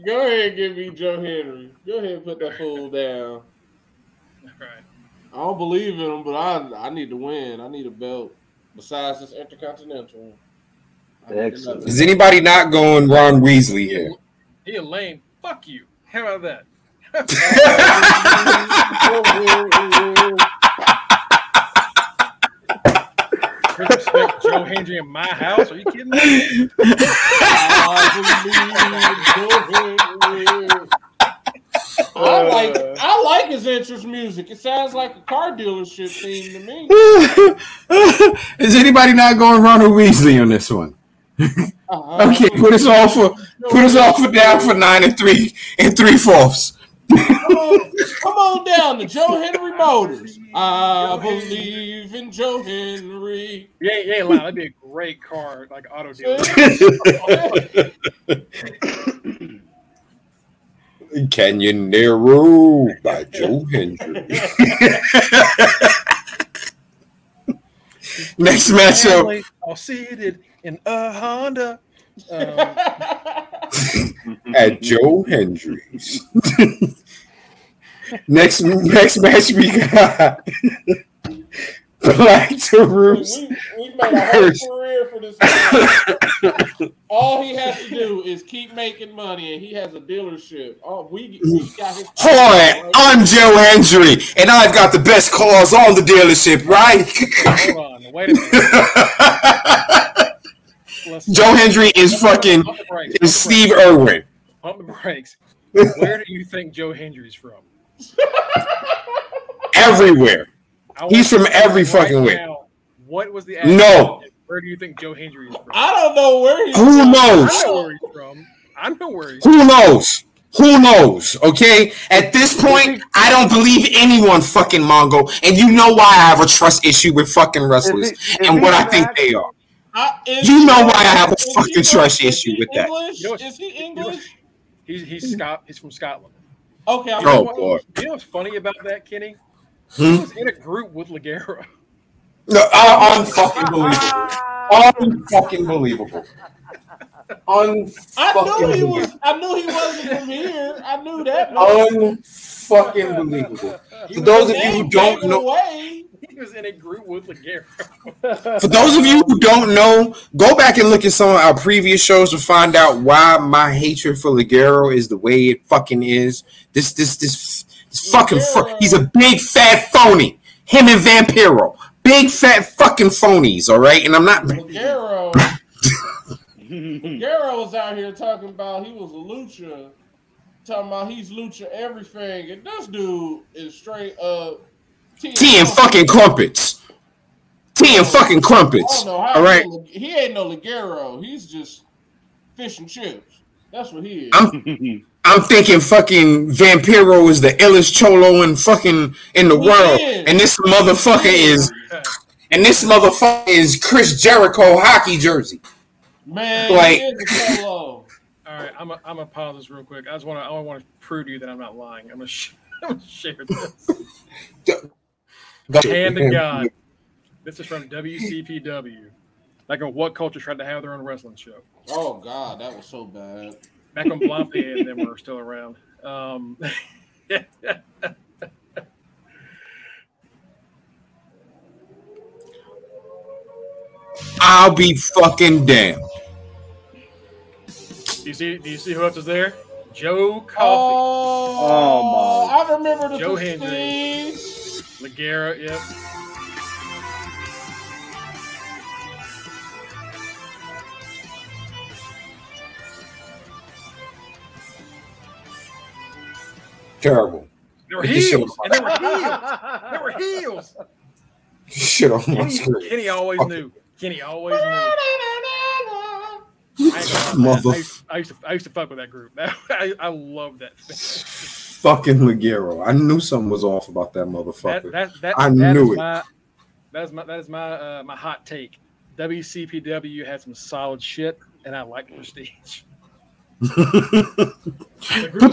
Go ahead and give me Joe Hendry. Go ahead and put that fool down. Right. I don't believe in him, but I I need to win. I need a belt besides this intercontinental. I Excellent. Is anybody not going Ron Weasley here? He a lame. Fuck you. How about that? Disrespect Joe Hendry in my house? Are you kidding me? I like I like his entrance music. It sounds like a car dealership theme to me. <laughs> Is anybody not going Ronald Weasley on this one? Uh-huh. Okay, put us all for put us all for down for nine and three and three fourths. Come on, come on down to Joe <laughs> Hendry Motors. I believe in Joe Hendry. Yeah, yeah, loud. That'd be a great car, like auto <laughs> dealer. <laughs> Canyonero by Joe Hendry. Next matchup. Family, all seated in a Honda. Um, at Joe Hendry's. <laughs> next next match we got Black to we, Roots. we made a whole career for this. All he has to do is keep making money, and he has a dealership. Oh, we, we got his. Hi, I'm Joe Hendry, and I've got the best cars on the dealership, right? hold on, wait a minute. <laughs> Let's- Joe Hendry is fucking Pump is Steve Irwin. Pump the brakes. Where do you think Joe Hendry's from? <laughs> Everywhere. He's from to know every fucking way. What was the No. Where do you think Joe Hendry is from? I don't know where he's Who from. knows? I know where he's from. I know where he's Who knows? Who knows? Okay. At this point, I don't believe anyone fucking Mongo, and you know why I have a trust issue with fucking wrestlers If he- if and what I think back- they are. I, You know why I have a fucking from- trust issue with that. English? You know Is he you know what's- English? He's he's Scot. He's from Scotland. Okay, I'm Oh, You know boy. You know what's funny about that, Kenny? Hmm? He was in a group with Ligero. No, uh, unfucking believable. Unfucking believable. I knew he was. I knew he wasn't from here. I knew that. Unfucking believable. For those of you who don't know, away. He was in a group with Ligero. <laughs> for those of you who don't know, go back and look at some of our previous shows to find out why my hatred for Ligero is the way it fucking is. This, this, this, this fucking. Fu- he's a big fat phony. Him and Vampiro, big fat fucking phonies. All right, and I'm not. Guerrero. Guerrero <laughs> was out here talking about he was a lucha, talking about he's lucha everything, and this dude is straight up Tea and fucking crumpets. Tea and oh, fucking I crumpets. don't know how All right. he, he ain't no Ligero. He's just fish and chips. That's what he is. I'm I'm thinking fucking Vampiro is the illest cholo in fucking in the He world, is. and this motherfucker is and this motherfucker is Chris Jericho hockey jersey. Man, Like- he is a. <laughs> All right, I'm a, I'm gonna pause this real quick. I just want to I want to prove to you that I'm not lying. I'm gonna, sh- <laughs> I'm gonna share this. <laughs> Hand to God. This is from WCPW. Like on what culture tried to have their own wrestling show. Oh God, that was so bad. Back when Blampied and them were still around. Um, <laughs> I'll be fucking damned. do you see? Do you see who else is there? Joe Coffey, Oh, Oh, I remember the Joe Prestige. Ligero. Yep. Terrible. They were heels, and <laughs> they were heels. They were heels. Shit on my Kenny, screen. Kenny always Fuck knew. Kenny always knew. I, ain't gonna lie, Mother- I, used, I used to I used to fuck with that group. <laughs> I, I love that. <laughs> Fucking Ligero. I knew something was off about that That motherfucker. that that, I that knew it. My, that is my that is my uh, my hot take. WCPW had some solid shit, and I like Prestige. <laughs> Put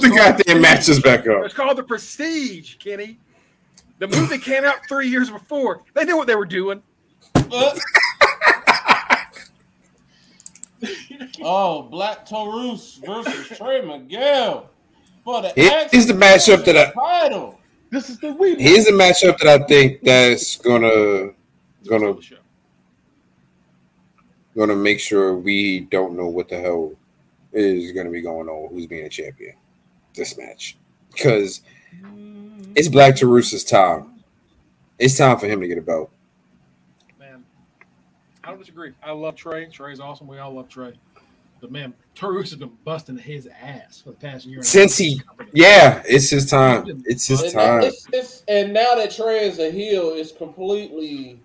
the goddamn matches back up. It's called the Prestige, Kenny. The movie came out three years before. They knew what they were doing. <laughs> Oh, Black Taurus versus Trey Miguel for the Here- here's the matchup that I- title. This is the week. Here's a matchup that I think that's gonna gonna Show. gonna make sure we don't know what the hell is gonna be going on. Who's being a champion this match? Because it's Black Taurus's time. It's time for him to get a belt. Man, I don't disagree. I love Trey. Trey's awesome. We all love Trey. But man, Taurus has been busting his ass for the past year. and a Since half. he- Yeah, it's his time. It's his And, time. it's, it's, and now that Trey is a heel, it's completely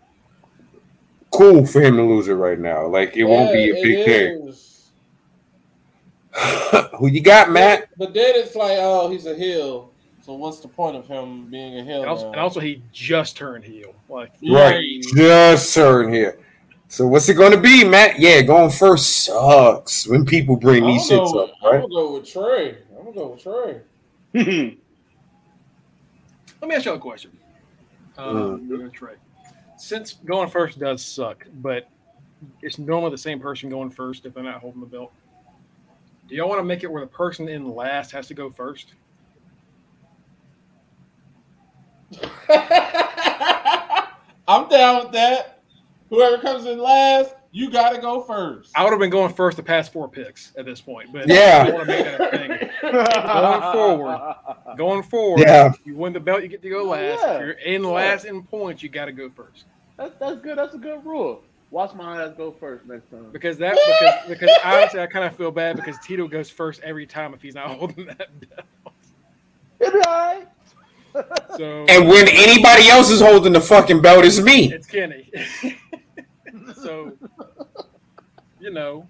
Cool for him to lose it right now. Like it won't be a big it thing. <laughs> Who you got, Matt? But then it's like, oh, he's a heel. So what's the point of him being a heel? And also, and also, he just turned heel. Like, Right. Just turned here. So what's it going to be, Matt? Yeah, going first sucks when people bring I'm these gonna, shits go, up, I'm gonna go with Trey. I'm gonna go with Trey. <laughs> let me ask you a question. Um, Mm. Trey, since going first does suck, but it's normally the same person going first if they're not holding the belt. Do y'all want to make it where the person in last has to go first? <laughs> I'm down with that. Whoever comes in last, you gotta go first. I would have been going first the past four picks at this point, but Yeah. I want to make that a thing. Going forward. Going forward, Yeah. you win the belt, you get to go last. Yeah. If you're in last in points, you got to go first. That's, that's good. That's a good rule. Watch my ass go first next time. Because that because because honestly, I kind of feel bad because Tito goes first every time if he's not <laughs> holding that belt. It'll be all right. So And when anybody else is holding the fucking belt, it's me. it's Kenny. <laughs> so you know,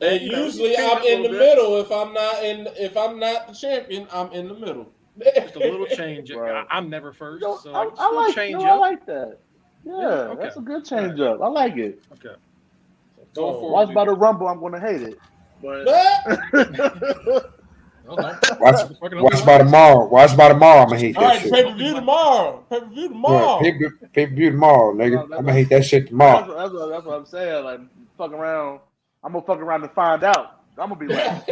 And you usually you change I'm in the bit. middle. If I'm not in, if I'm not the champion, I'm in the middle. just a little change. <laughs> Right. I, am never first, Yo, so I, I, just I a like, change yo, I like that. Yeah, Yeah, okay. that's a good change up. I like it. okay. Oh. Going forward, Watch we- by the rumble, I'm gonna hate it. But Oh, <laughs> no. Watch, watch by tomorrow. Watch by tomorrow. I'm gonna hate All that right, shit. pay per view tomorrow. Pay per view tomorrow. Pay per view tomorrow, nigga. I'm gonna hate that shit that's, tomorrow. what, that's, what, that's what I'm saying. Like, fuck around. I'm gonna fuck around and find out. I'm gonna be last.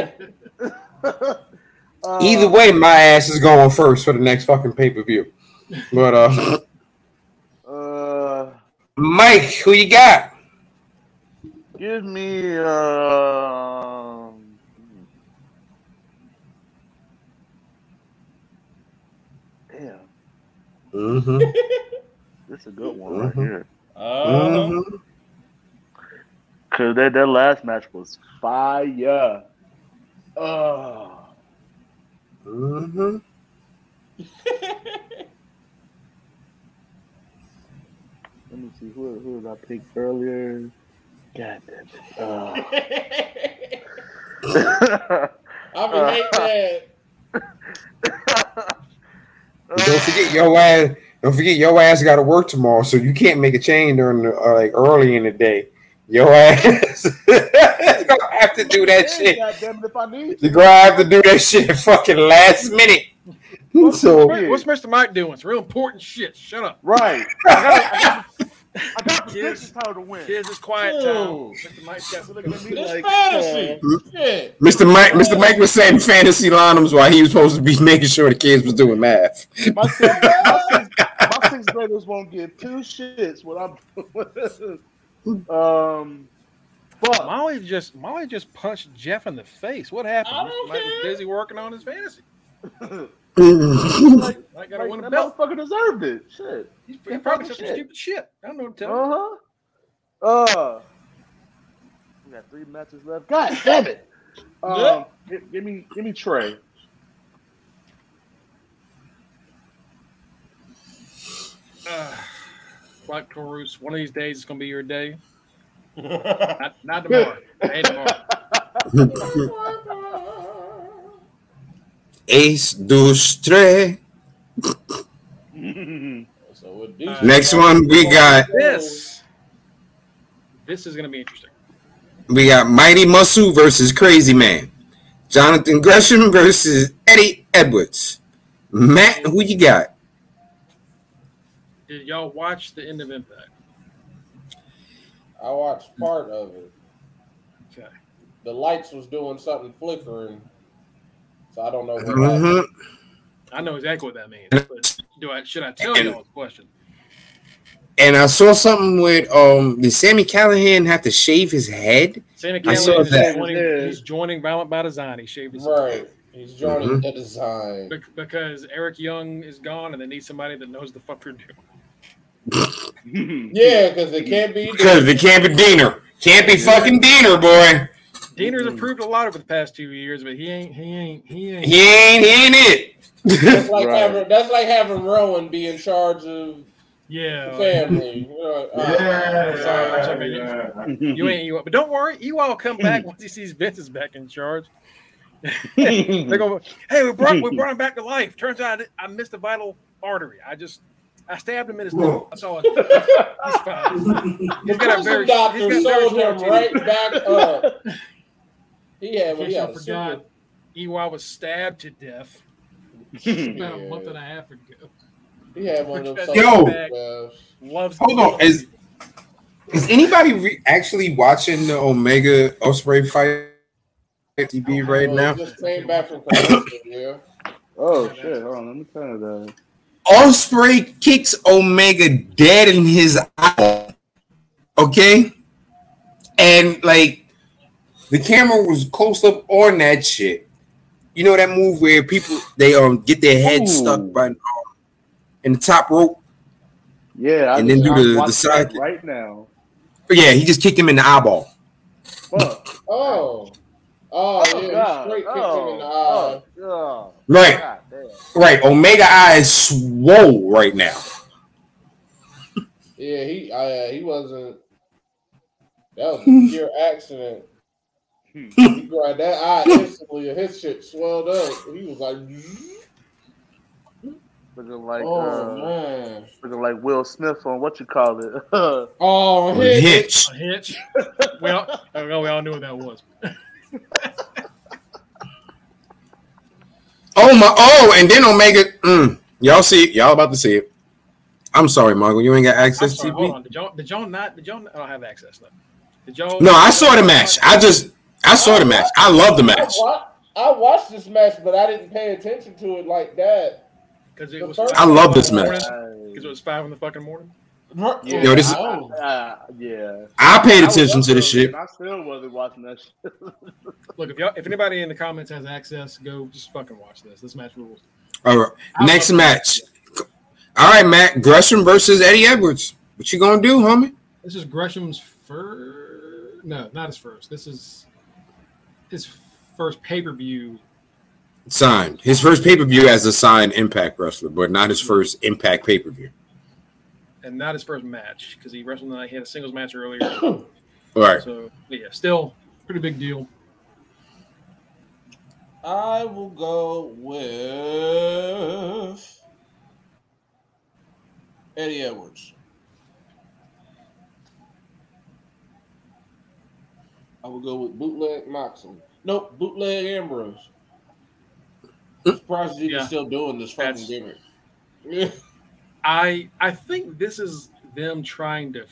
<laughs> Uh, Either way, my ass is going first for the next fucking pay per view. But uh, Uh, Mike, who you got? give me. Um, damn, Mm-hmm. <laughs> this is a good one right Mhm. here. Uh-huh. mm-hmm. Cause that that last match was fire. Oh, Mm-hmm. <laughs> let me see who who did I pick earlier. God damn it. <laughs> Uh, I would hate that. Don't forget your ass. Don't forget your ass got to work tomorrow, so you can't make a change during the, uh, like early in the day. Your ass <laughs> you gonna have to do that shit. God damn it, if I need You're gonna have to do that shit fucking last minute. So Wait, What's Mr. Mike doing? It's real important shit. Shut up. Right. I got, I got, I got the Kids- business title to win. Kids, it's quiet time. Mr. Mike's got Look at me like, fantasy. uh, Mr. Mike, Mr. Mike was saying fantasy linums while he was supposed to be making sure the kids was doing math. my, sixth, my, sixth, my sixth graders won't give two shits what I'm <laughs> Um, fuck. Molly just Molly just punched Jeff in the face. What happened? I don't Mike was care. busy working on his fantasy. <laughs> Like, Mike got to like, win a that belt. motherfucker deserved it. Shit. He, he probably said some stupid shit. I don't know what to tell you. Uh huh. Uh, we got three matches left. God damn it. <laughs> Um, give, give me, give me Trey. <sighs> Uh, Black Taurus, one of these days it's gonna be your day. <laughs> Not, not tomorrow. <laughs> hey, tomorrow. Ace dos tres. So Next one we got This, this is gonna be interesting. we got Mighty Muscle versus Crazy Man. Jonathan Gresham versus Eddie Edwards. Matt, who you got? Did y'all watch the end of Impact? I watched part of it. Okay. the lights was doing something flickering. So I don't know what happened. Mhm. I know exactly what that means. But do I should I tell And- y'all the question? And I saw something with um did Sami Callihan have to shave his head? Sami I saw Callihan is that. joining, he's joining Violent by Design. He shaved his head. Right. He's joining Mhm. the design. Bec- because Eric Young is gone and they need somebody that knows the fuck they're doing. <laughs> Yeah, because it can't be. <laughs> Because it can't be Deaner. Can't be fucking Deaner, boy. Deaner's Mhm. improved a lot over the past two years, but he ain't he ain't he ain't He ain't he ain't it. That's like Right. having that's like having Rowan be in charge of yeah. the family. You know, uh, sorry. You ain't you, but don't worry, you all come back <laughs> once he sees Vince is back in charge. <laughs> They're going, hey, we brought we brought him back to life. Turns out I, I missed a vital artery. I just I stabbed him in his neck. That's all. I did. He's fine. The <laughs> He's got a prison very doctor he's got very sold him small right teeth. back up. He had, In well, case he had y'all a forgot, super, was stabbed to death <laughs> about a month and a half ago. he had one of them. Yo. Yo, uh, Loves Hold on, is- Is anybody re- actually watching the Omega Osprey fight TV oh, right now? Just came back from yeah. Oh shit! Hold on, let me turn it down. Osprey kicks Omega dead in his eye. Okay? And like the camera was close up on that shit. You know that move where people they um get their head Ooh. stuck by um, in the top rope? Yeah, I And then do the- the side- that right now. But yeah, he just kicked him in the eyeball. Fuck. <laughs> Oh. Oh, Oh, yeah, God. he straight kicked oh, him in the eye. Oh, oh, Right, God right. Omega eye is swole right now. Yeah, he uh, he wasn't. That was <laughs> a pure accident. He grabbed that eye instantly, and his shit swelled up. He was like, Looking like "Oh uh, man, looking like Will Smith on what you call it. <laughs> oh hit, Hitch. A hitch. we all, I know we all knew what that was. <laughs> Oh my! Oh, and then Omega. Mm, y'all see? Y'all about to see it? I'm sorry, Margo. You ain't got I'm access sorry, to hold TV. on. Did y'all, did y'all not? Did y'all? I don't have access though. Did y'all? No, I saw the match. I just I saw the match. I love the match. I watched this match, but I didn't pay attention to it like that. because it the was. I love this match. Because it was five in the fucking morning. yeah, Yo, this is- uh, yeah. I paid attention up to this shit. I still wasn't watching that shit. Look, if y'all, if anybody in the comments has access, go just fucking watch this. This match rules. All right, I next love match. All right, Matt Gresham versus Eddie Edwards. What you gonna do, homie? This is Gresham's first. No, not his first. This is his first pay per view. Signed. His first pay per view as a signed Impact wrestler, but not his first Impact pay per view. And not his first match because he wrestled. the night He had a singles match earlier. <clears throat> All right. So yeah, still pretty big deal. I will go with Eddie Edwards. I would go with bootleg Moxley. Nope, bootleg Ambrose. I'm surprised you Yeah. still doing this fucking That's- gimmick. <laughs> I I think this is them trying to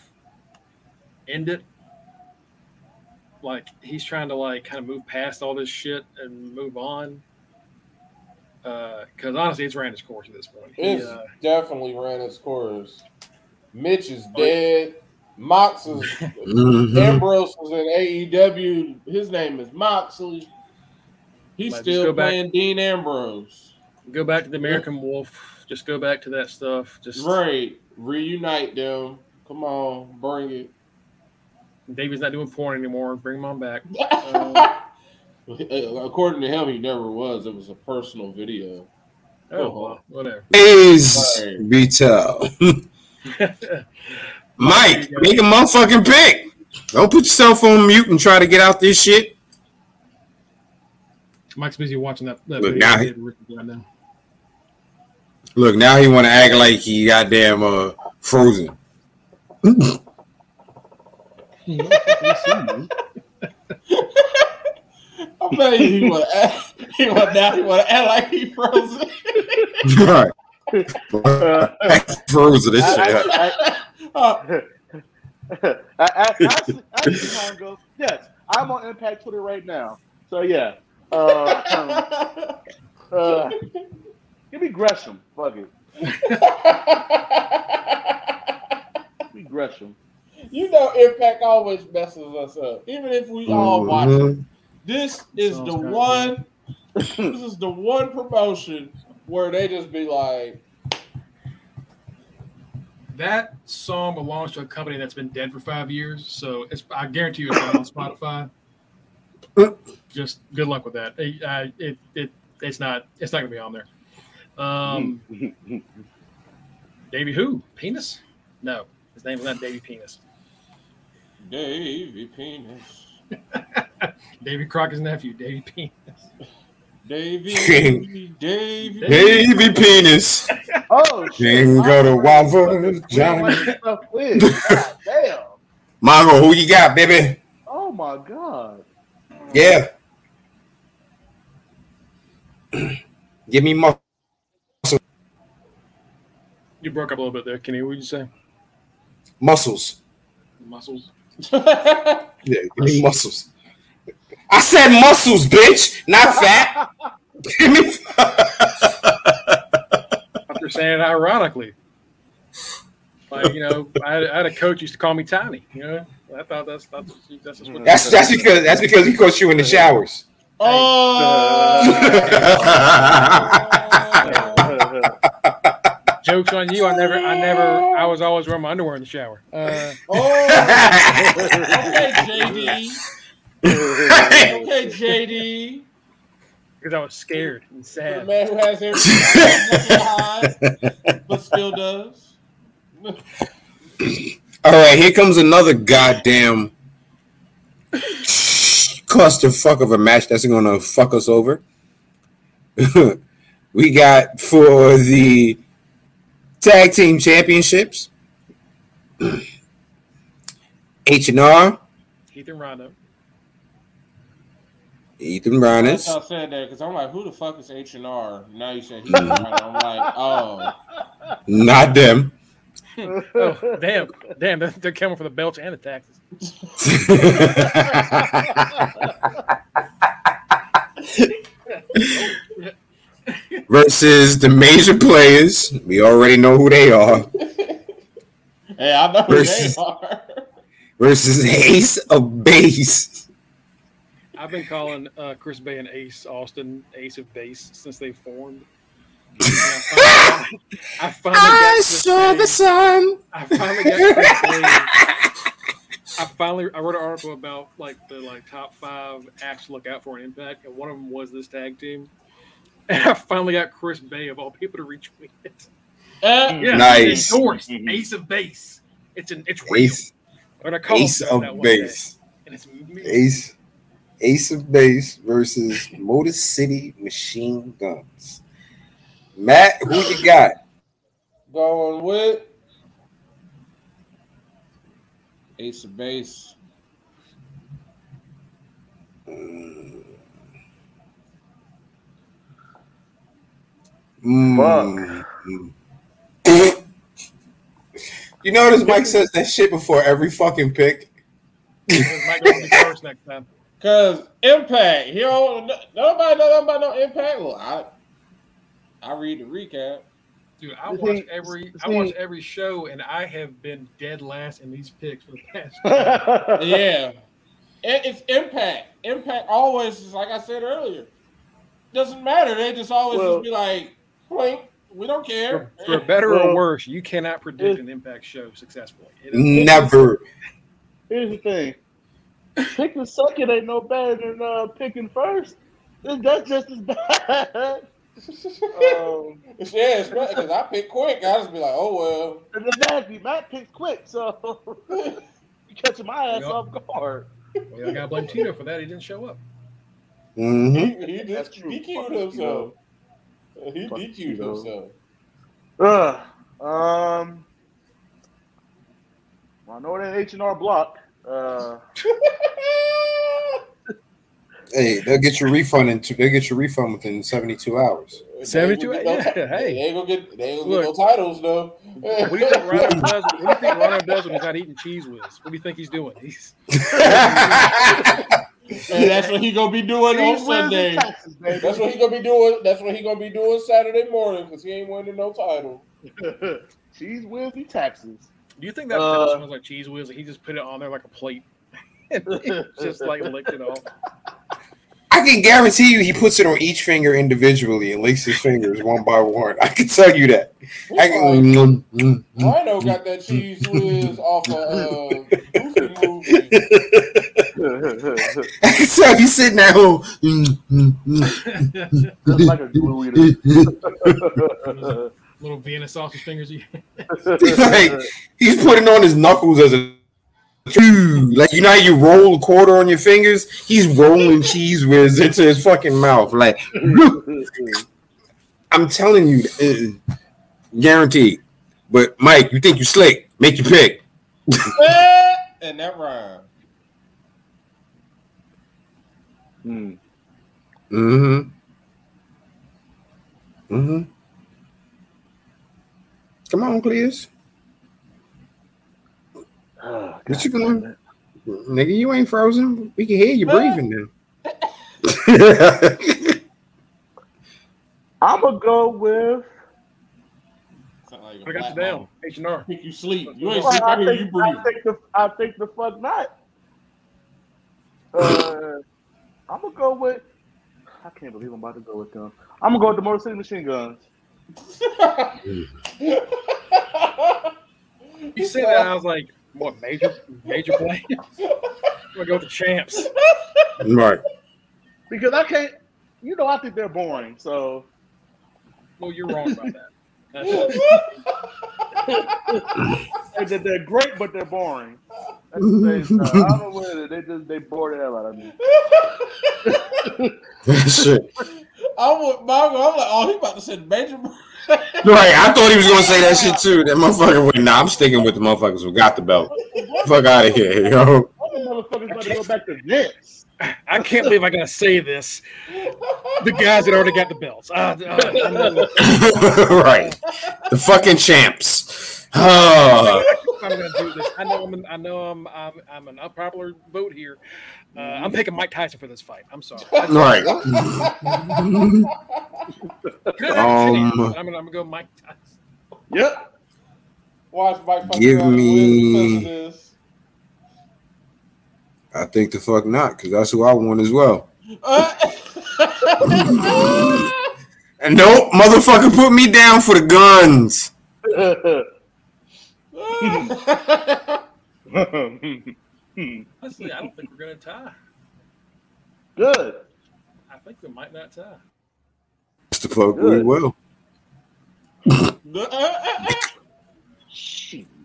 end it. Like he's trying to like kind of move past all this shit and move on. Because honestly, it's ran its course at this point. He, It's uh, definitely ran its course. Mitch is Oh, dead. Mox is Mhm. Ambrose was in AEW. His name is Moxley. He's Might still go back- playing Dean Ambrose. go back to the American Wolf. Just go back to that stuff. Just Right. Reunite them. Come on, bring it. David's not doing porn anymore. Bring him on back. <laughs> According to him, he never was. It was a personal video. Oh, well, whatever. Is Right. <laughs> Vital. Mike, make a motherfucking pick. Don't put yourself on mute and try to get out this shit. Mike's busy watching that, that Look, video now he- right now. Look, now he want to act like he goddamn uh frozen. I bet you he would act. He would now. He would act like he frozen. <laughs> right. frozen this I, shit. I, <laughs> Uh, yes, I'm on Impact Twitter right now. So yeah. Uh, <laughs> uh, give me Gresham. Fuck it. Give me Gresham. you know, Impact always messes us up, even if we all watch it. This is Sounds the one. <laughs> this is the one promotion where they just be like, That song belongs to a company that's been dead for five years, so it's I guarantee you it's not on Spotify. <coughs> Just good luck with that. It, uh, it, it it's not it's not gonna be on there. Um, <laughs> Davey who? Penis? No, his name is not Davey Penis. Davy Penis. <laughs> Davey Crockett's nephew, Davey Penis. <laughs> Davy, <laughs> King. Davy. Baby penis. <laughs> oh shit. King got a waffle We don't Johnny. like this stuff with. God damn. Mongo, who you got, baby? Oh my god. Yeah. Give me muscle. You broke up a little bit there, Kenny. What did you say? muscles. Muscles. Yeah, give me muscles. I said muscles, bitch, not <laughs> fat. give me. After saying it ironically. Like, you know, I had, I had a coach used to call me Tiny, you know? I thought that's that's that's just what That's that's because that's because he caught you in the showers. oh, <laughs> jokes on you. I never I never I was always wearing my underwear in the shower. Uh oh. <laughs> Okay, JD. Okay, JD. because I was scared and sad. The man who has everything eyes, <laughs> but still does. All right, here comes another goddamn clusterfuck of a match that's gonna fuck us over. <laughs> we got for the tag team championships <clears throat> H and R, Heath and Rhino. Ethan That's Brownus, how I said that because I'm like, who the fuck is H and R? Now you said he's right. I'm like, oh, not them. <laughs> Oh, damn. Damn, they're, they're coming for the belts and the taxes. <laughs> Versus the major players. We already know who they are. hey, I know who they Versus- are. Versus Ace of Base. I've been calling uh, Chris Bey and Ace Austin Ace of Base since they formed. <laughs> I finally, I finally I saw Bey- the sun. I finally got Chris I finally I wrote an article about like the like top five acts to look out for in Impact, and one of them was this tag team. And I finally got Chris Bey of all people to retweet it. Uh, Yeah, Nice. endorsed Mhm. Ace of Base. It's an it's real. Ace, I'm gonna call Ace of that day. Base. And it's me. Ace, Ace of Base versus Motor City Machine Guns. Matt, who you got? going with Ace of Base. Mm. You notice Mike says that shit before every fucking pick. Mike will be first next time. <laughs> Cause Impact, you don't nobody know nothing about no Impact. Well, I I read the recap. Dude, I watch every I watch every show, and I have been dead last in these picks for the past. <laughs> Yeah, it, it's Impact. Impact always is like I said earlier. Doesn't matter. They just always Well- just be like, "Wait, we don't care." for, for better or worse, you cannot predict an Impact show successfully. Never. Here's the thing. Picking second ain't no better than uh, picking first. That's just as bad. um, yeah, it's because I pick quick. I just be like, "Oh well and exactly, Matt picks quick, so <laughs> you catching my ass Yep. off guard. well, I gotta blame Tito for that. He didn't show up. well." hmm He, he That's just true. DQ'd himself. He Fuck DQ'd you, though. himself. Ugh. Um, well, I know that H and R Block. Uh, Hey, they'll get your refund in. They'll get your refund within seventy two hours. 72 gonna no yeah, hey. They ain't gonna get. They ain't gonna Look. get no titles though. What do you think Rhino does? What do you think Rhino does when he's not eating Cheez Whiz? What do you think he's doing? He's <laughs> And that's what he gonna be doing on Cheez Whiz and Sunday. Texas. That's what he gonna be doing. That's what he gonna be doing Saturday morning because he ain't winning no title. <laughs> Cheez Whiz and taxes. Do you think that Uh, pepper smells like Cheez Whiz? and He just put it on there like a plate, <laughs> and just like licked it off. I can guarantee you, he puts it on each finger individually and licks his fingers one by one. I can tell you that. I can, mm, mm, mm. Rhino got that Cheez Whiz off of uh, Goofy movie. <laughs> I can tell you sitting at home. mm, mm, mm. Just like a glue eater. <laughs> Little Vienna sausage fingers. You <laughs> like he's putting on his knuckles as a like you know how you roll a quarter on your fingers. He's rolling <laughs> Cheez Whiz into his fucking mouth. Like <laughs> I'm telling you, uh, guaranteed. But Mike, you think you slick? Make your pick. and that rhyme. Hmm. Mm-hmm. Mm-hmm. Come on, Clears. Oh, What you God doing? damn it. Nigga, you ain't frozen. We can hear you breathing now. <laughs> I'm gonna go with. Sound like a I got you down. mama. H and R. Think you sleep. You ain't Well, sleep. I I, hear you think, breathe. I think the I think the fuck not. <laughs> Uh, I'm gonna go with. I can't believe I'm about to go with them. I'm gonna go with the Motor City Machine Guns. <laughs> You said that, I was like, what major major play? <laughs> I'm gonna go with the champs. right. Because I can't. You know, I think they're boring. So Well, you're wrong about that. That's <laughs> that they're great, but they're boring. At the same. I don't know what it is. They just they bore the hell out of me. Shit. I'm with Margo. I'm like, oh, he about to say the major. Right, I thought he was gonna say that shit too. That motherfucker would nah, I'm sticking with the motherfuckers who got the belt. Fuck out of here, yo. Other motherfuckers about to go back to Vince. I can't believe I gotta say this. The guys that already got the belts. Uh, uh, <laughs> right. The fucking champs. Oh, I'm gonna do this. I know I'm. An, I know I'm. I'm. I'm an unpopular vote here. Uh, I'm picking Mike Tyson for this fight. I'm sorry. <laughs> right. <laughs> Good Um, I'm gonna. I'm gonna go Mike Tyson. Yep. Watch Mike Give me- win because of this. I think the fuck not, because that's who I want as well. Uh, <laughs> And nope, motherfucker put me down for the guns. Honestly, I don't think we're gonna tie. Good. I think we might not tie. Mr. the fuck we will.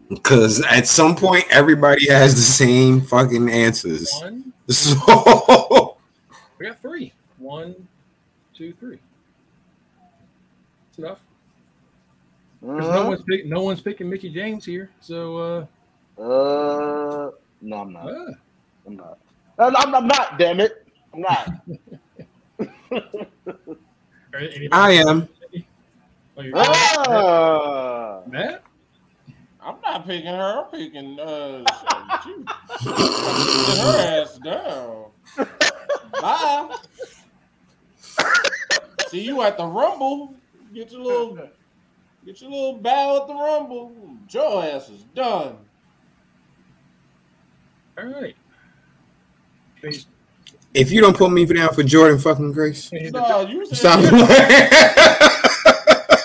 Because at some point, everybody has the same fucking answers. One. <laughs> So, We got three. One, two, three. That's enough. 'Cause no Uh-huh. one's pick, no one's picking Mickie James here. So uh, Uh, no, I'm not. uh I'm not. I'm, I'm, I'm not. Damn it. I'm not. <laughs> I am. Oh, you're- ah. Matt? I'm not picking her. I'm picking uh, you. Sit her ass down. Bye. See you at the Rumble. Get your little, get your little bow at the Rumble. Your ass is done. All right. He's- If you don't put me down for Jordynne fucking Grace, he's- No, you said. stop.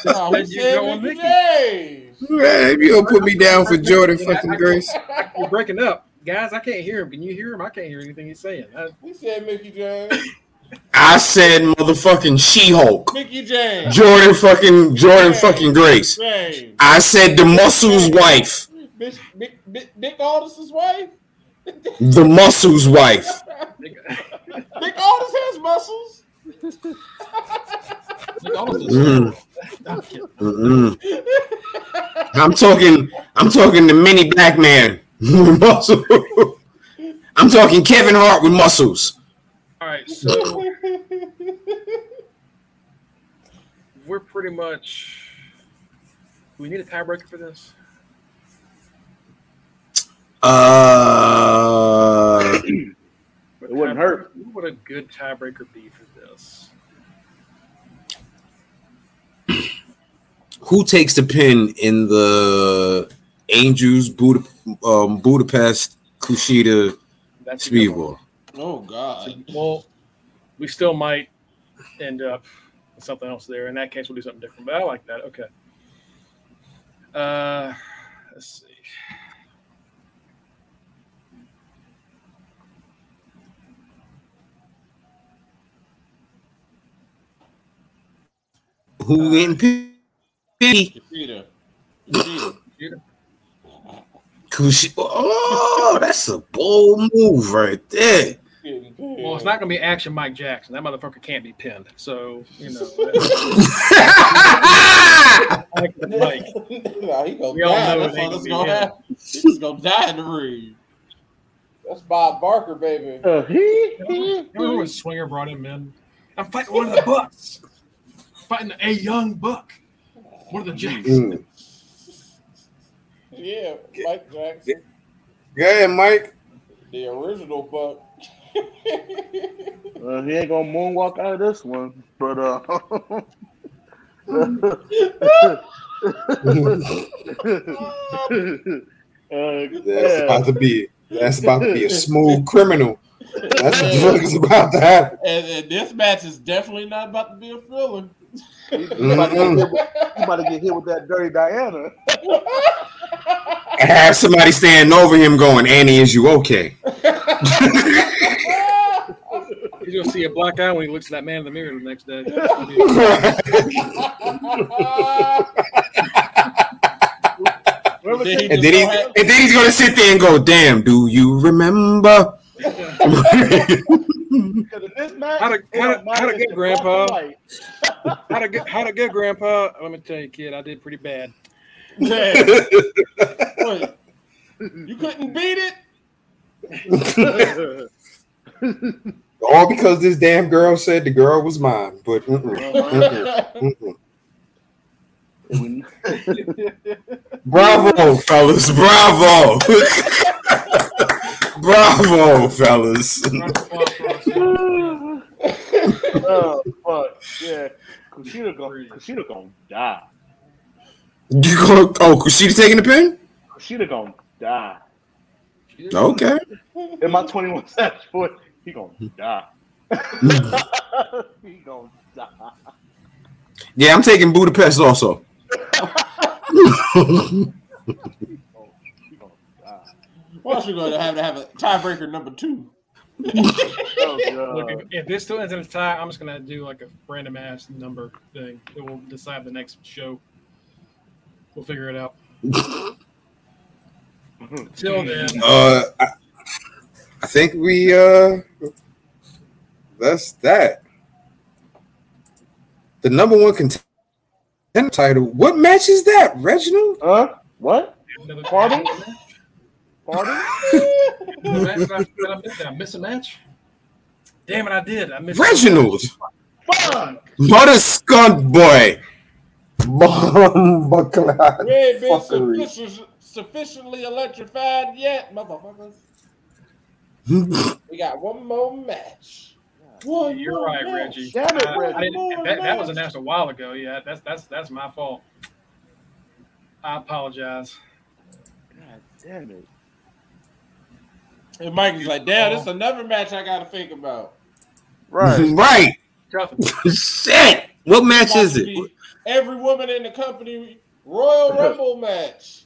No, we You said going Mickie Mickie. Man, if you don't put me down for Jordynne fucking Grace, You're breaking up. Guys, I can't hear him. Can you hear him? I can't hear anything he's saying. I, We said Mickie James. I said motherfucking She-Hulk. Mickie James. Jordynne fucking Jordynne fucking Grace. James. I said the muscles wife. Bitch, Nick, Nick, Nick Aldis's wife. The muscles wife. Nick Aldis has muscles. Look, all of this. Mm. I'm. Mm-mm. I'm talking. I'm talking the mini black man with muscle. I'm talking Kevin Hart with muscles. All right, so we're pretty much. Do we need a tiebreaker for this? Uh, <clears throat> It wouldn't hurt. What a good tiebreaker be for this? <clears throat> who takes the pin in the Angels Buda, um, Budapest Kushida That's a. Speedball? oh God. Well, we still might end up with something else there. In that case, we'll do something different. But I like that. Okay. Uh, let's see. Who in pin? Peter. Peter. Kushida. Oh, that's a bold move right there. Well, it's not going to be action Mike Jackson. That motherfucker can't be pinned. So, you know. I like the Mike. no, he gonna We all die. know That's it ain't all that's gonna be gonna him. happen. He's gonna die in the ring. That's Bob Barker, baby. Uh, he, he, Remember when Swinger brought him in? I'm fighting one of the Bucks. Fighting a young Buck. One of the Jacks. Mm. Yeah, Mike Jackson, Go ahead, Mike. the original Buck. uh, he ain't gonna moonwalk out of this one, but uh. <laughs> <laughs> uh, That's yeah. about to be. That's about to be a <laughs> smooth criminal. That's what <laughs> is about to happen. and, and this match is definitely not about to be a filler. You about, to get hit with, mm-hmm. about to get hit with that dirty Diana. And have somebody standing over him going, Annie, is you okay? He's going to see a black eye when he looks at that man in the mirror the next day. <laughs> Remember Then he And then, he, and then he's gonna sit there and go, "Damn, do you remember?" Because match, How'd it- it how'd it- don't matter how'd get, Grandpa? black or white. How'd it, go, how'd it go, Grandpa? Let me tell you, kid, I did pretty bad. Damn. Wait, you couldn't beat it? <laughs> All because this damn girl said the girl was mine. But mm-mm, oh, mm-mm, mm-mm. bravo, fellas, bravo, <laughs> bravo, fellas. Round of applause for us. oh, fuck. Yeah. Kushida gonna, Kushida gonna die. You go? Oh, Kushida taking the pin? Kushida gonna die. Okay. In my 21 Savage boy, he gonna die. <laughs> he gonna die. Yeah, I'm taking Budapest also. <laughs> He gonna, he gonna die. Why else we gonna have to have a tiebreaker number two? Oh, <laughs> Look, if, if this still ends in a tie, I'm just gonna do like a random ass number thing. It will decide the next show. We'll figure it out. <laughs> Till then, Uh, I, I think we uh, that's that. The number one contender title. What match is that, Reginald? Huh? What? another Pardon? Pardon? Did I, did I- miss, did I miss a match? Damn it, I did. I missed Reginald, Fuck! mother skunk boy. Bumbuckler. We ain't been Fuckery. sufficient, sufficiently electrified yet, motherfuckers. <laughs> We got one more match. One You're more right, match. Reggie. Damn it, I- I Reggie. that, that was announced a while ago. Yeah, that's that's that's my fault. I apologize. God damn it. And Mikey's like, damn, this is another match I gotta think about. Right. <laughs> right. <laughs> Shit. What match is it? Every woman in the company Royal <laughs> Rumble match.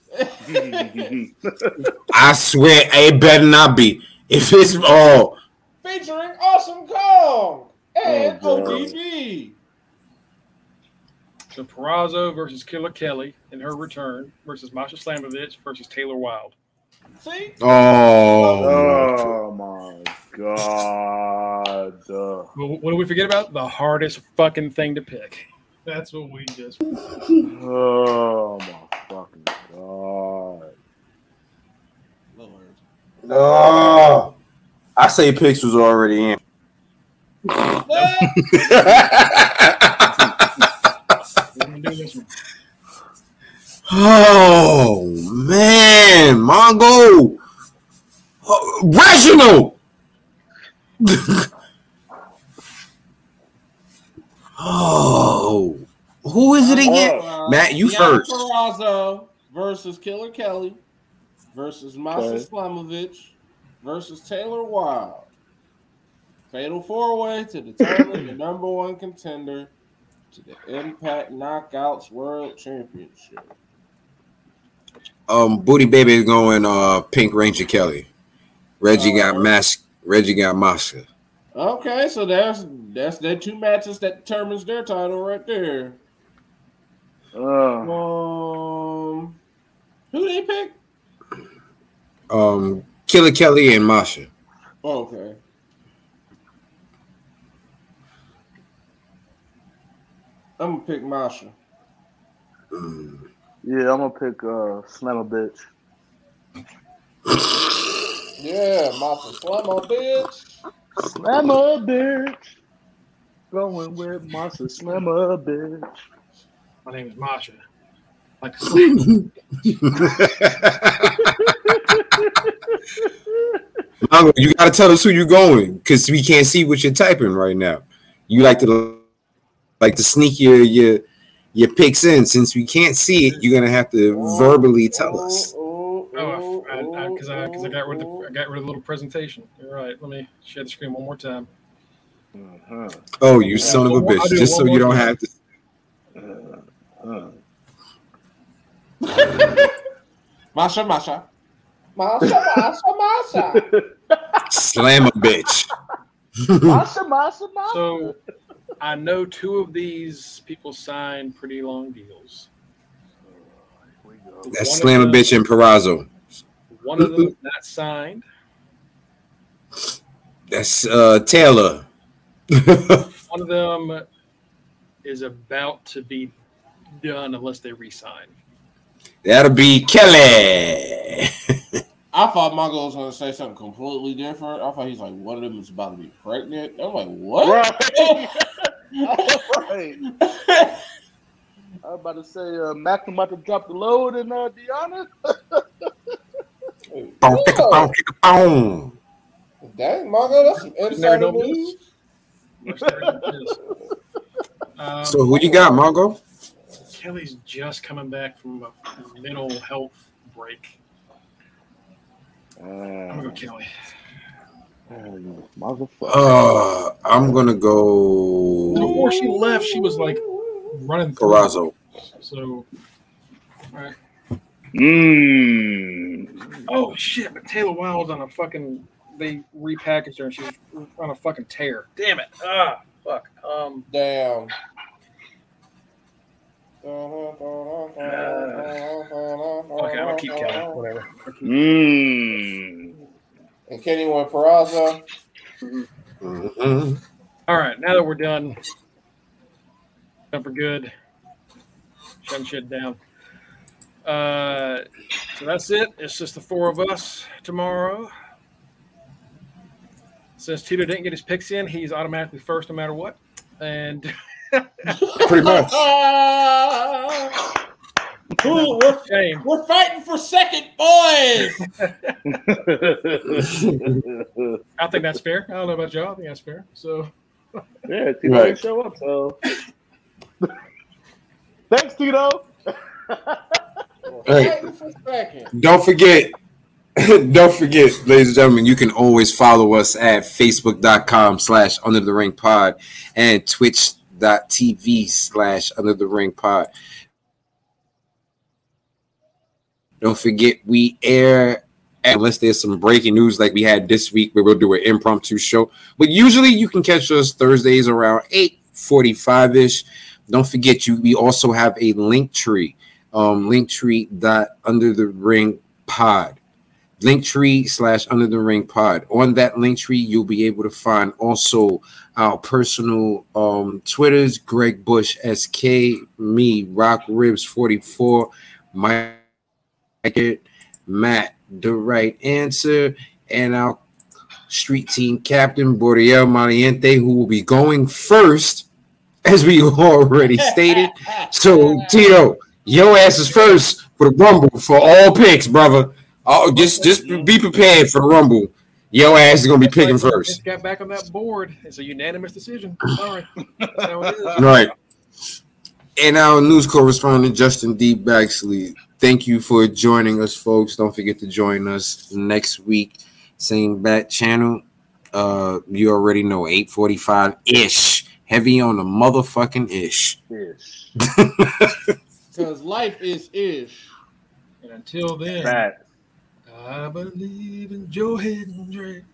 I swear it better not be. If it's oh Featuring Awesome Kong and Oh, God. ODB. So Purrazzo versus Killer Kelly in her return versus Masha Slamovich versus Taylor Wilde. See? oh, oh my god. Well, what do we forget about? The hardest fucking thing to pick. That's what we just. oh my fucking god. Lord. oh. I say Pix was already in. <laughs> oh man, Mongo, oh, Reginald. <laughs> oh, who is it again? Uh, Matt, you Deonna first. Purrazzo versus Killer Kelly versus Masha Okay. Slamovich versus Taylor Wilde. Fatal four way to determine the number one contender to the Impact Knockouts World Championship. Um, Booty Baby is going uh Pink Ranger Kelly. Reggie got Uh, mask. Reggie got Masha. Okay, so that's that's their two matches that determines their title right there. Uh, Um, who they pick? Um, Killer Kelly and Masha. Oh, okay. I'm gonna pick Masha. Mm. Yeah, I'm gonna pick uh, Slam a bitch. Yeah, Masha Slammer, bitch. Slam a bitch. Going with Monster Slam a bitch. My name is Masha. Like to slam. <laughs> Mongo, you gotta tell us who you're going because we can't see what you're typing right now. You like to like to sneak your your your picks in since we can't see it. You're gonna have to verbally tell us. Oh, because I because I, got rid of the, I got rid of the little presentation. You're right. Let me share the screen one more time. Uh-huh. Oh, you son of a I'll do it bitch! Just so you don't time. have to. Uh, <laughs> Masha, Masha. Masha, Masha, Masha. <laughs> Slam a bitch. Masha, Masha, Masha. So I know two of these people signed pretty long deals. Here we go. That's One slam a bitch and Purrazzo. One of them is <laughs> not signed. That's uh Taylor. <laughs> One of them is about to be done unless they resign. That'll be Kelly. I thought Mongo was gonna say something completely different. I thought he's like one of them is about to be pregnant. I'm like, what? Right. <laughs> right. I was about to say, uh, Mac about to drop the load in uh, Deonna. <laughs> Boom, ticka, boom, ticka, boom. Dang, Mongo, that's some Never insider know news. this. Which there it is. Um, So who you got, Mongo? Kelly's just coming back from a mental health break. I'm gonna go Kelly. Motherfucker. Uh, I'm gonna go Before she left, she was like running through. Purrazzo. So, right. Mmm. Oh shit! But Taylor Wilde's on a fucking. They repackaged her and she was on a fucking tear. Damn it! Ah, fuck. Um, Damn. Okay, I'm gonna keep counting. Whatever. Mmm. And Kenny went Purrazzo. Mm-hmm. All right, now that we're done, done for good, shutting shit down. Uh, so that's it. It's just the four of us tomorrow. Since Tito didn't get his picks in, he's automatically first no matter what. And <laughs> Pretty much. <laughs> Ooh, we're, shame. we're fighting for second, boys. <laughs> <laughs> I think that's fair. I don't know about y'all. I think that's fair. So yeah, Tito Right. didn't show up, so. Thanks, Tito. Hey. for. Don't forget, don't forget, ladies and gentlemen, you can always follow us at facebook.com slash under the ring pod and twitch.tv slash under the ring pod. Don't forget, we air unless there's some breaking news like we had this week where we'll do an impromptu show. But usually you can catch us Thursdays around 8:45 ish. Don't forget you we also have a link tree. Um link tree dot under the ring pod. Linktree slash under the ring pod. On that link tree, you'll be able to find also our personal um Twitters, Greg Bush SK, me, Rock Ribs 44, Mike, Matt, the right answer, and our street team captain Boriel Maliente, who will be going first, as we <laughs> already stated. So, Tito, your ass is first for the Rumble for all picks, brother. Oh, just just be prepared for the Rumble. Your ass is gonna be picking first. Just got back on that board. It's a unanimous decision. Sorry. That's how it is. Right. And our news correspondent Justin D. Baxley. Thank you for joining us, folks. Don't forget to join us next week. Same bat channel. Uh, you already know 845 ish. Heavy on the motherfucking ish. Ish. <laughs> Because life is ish. And until then, Facts. I believe in Joe Hendry.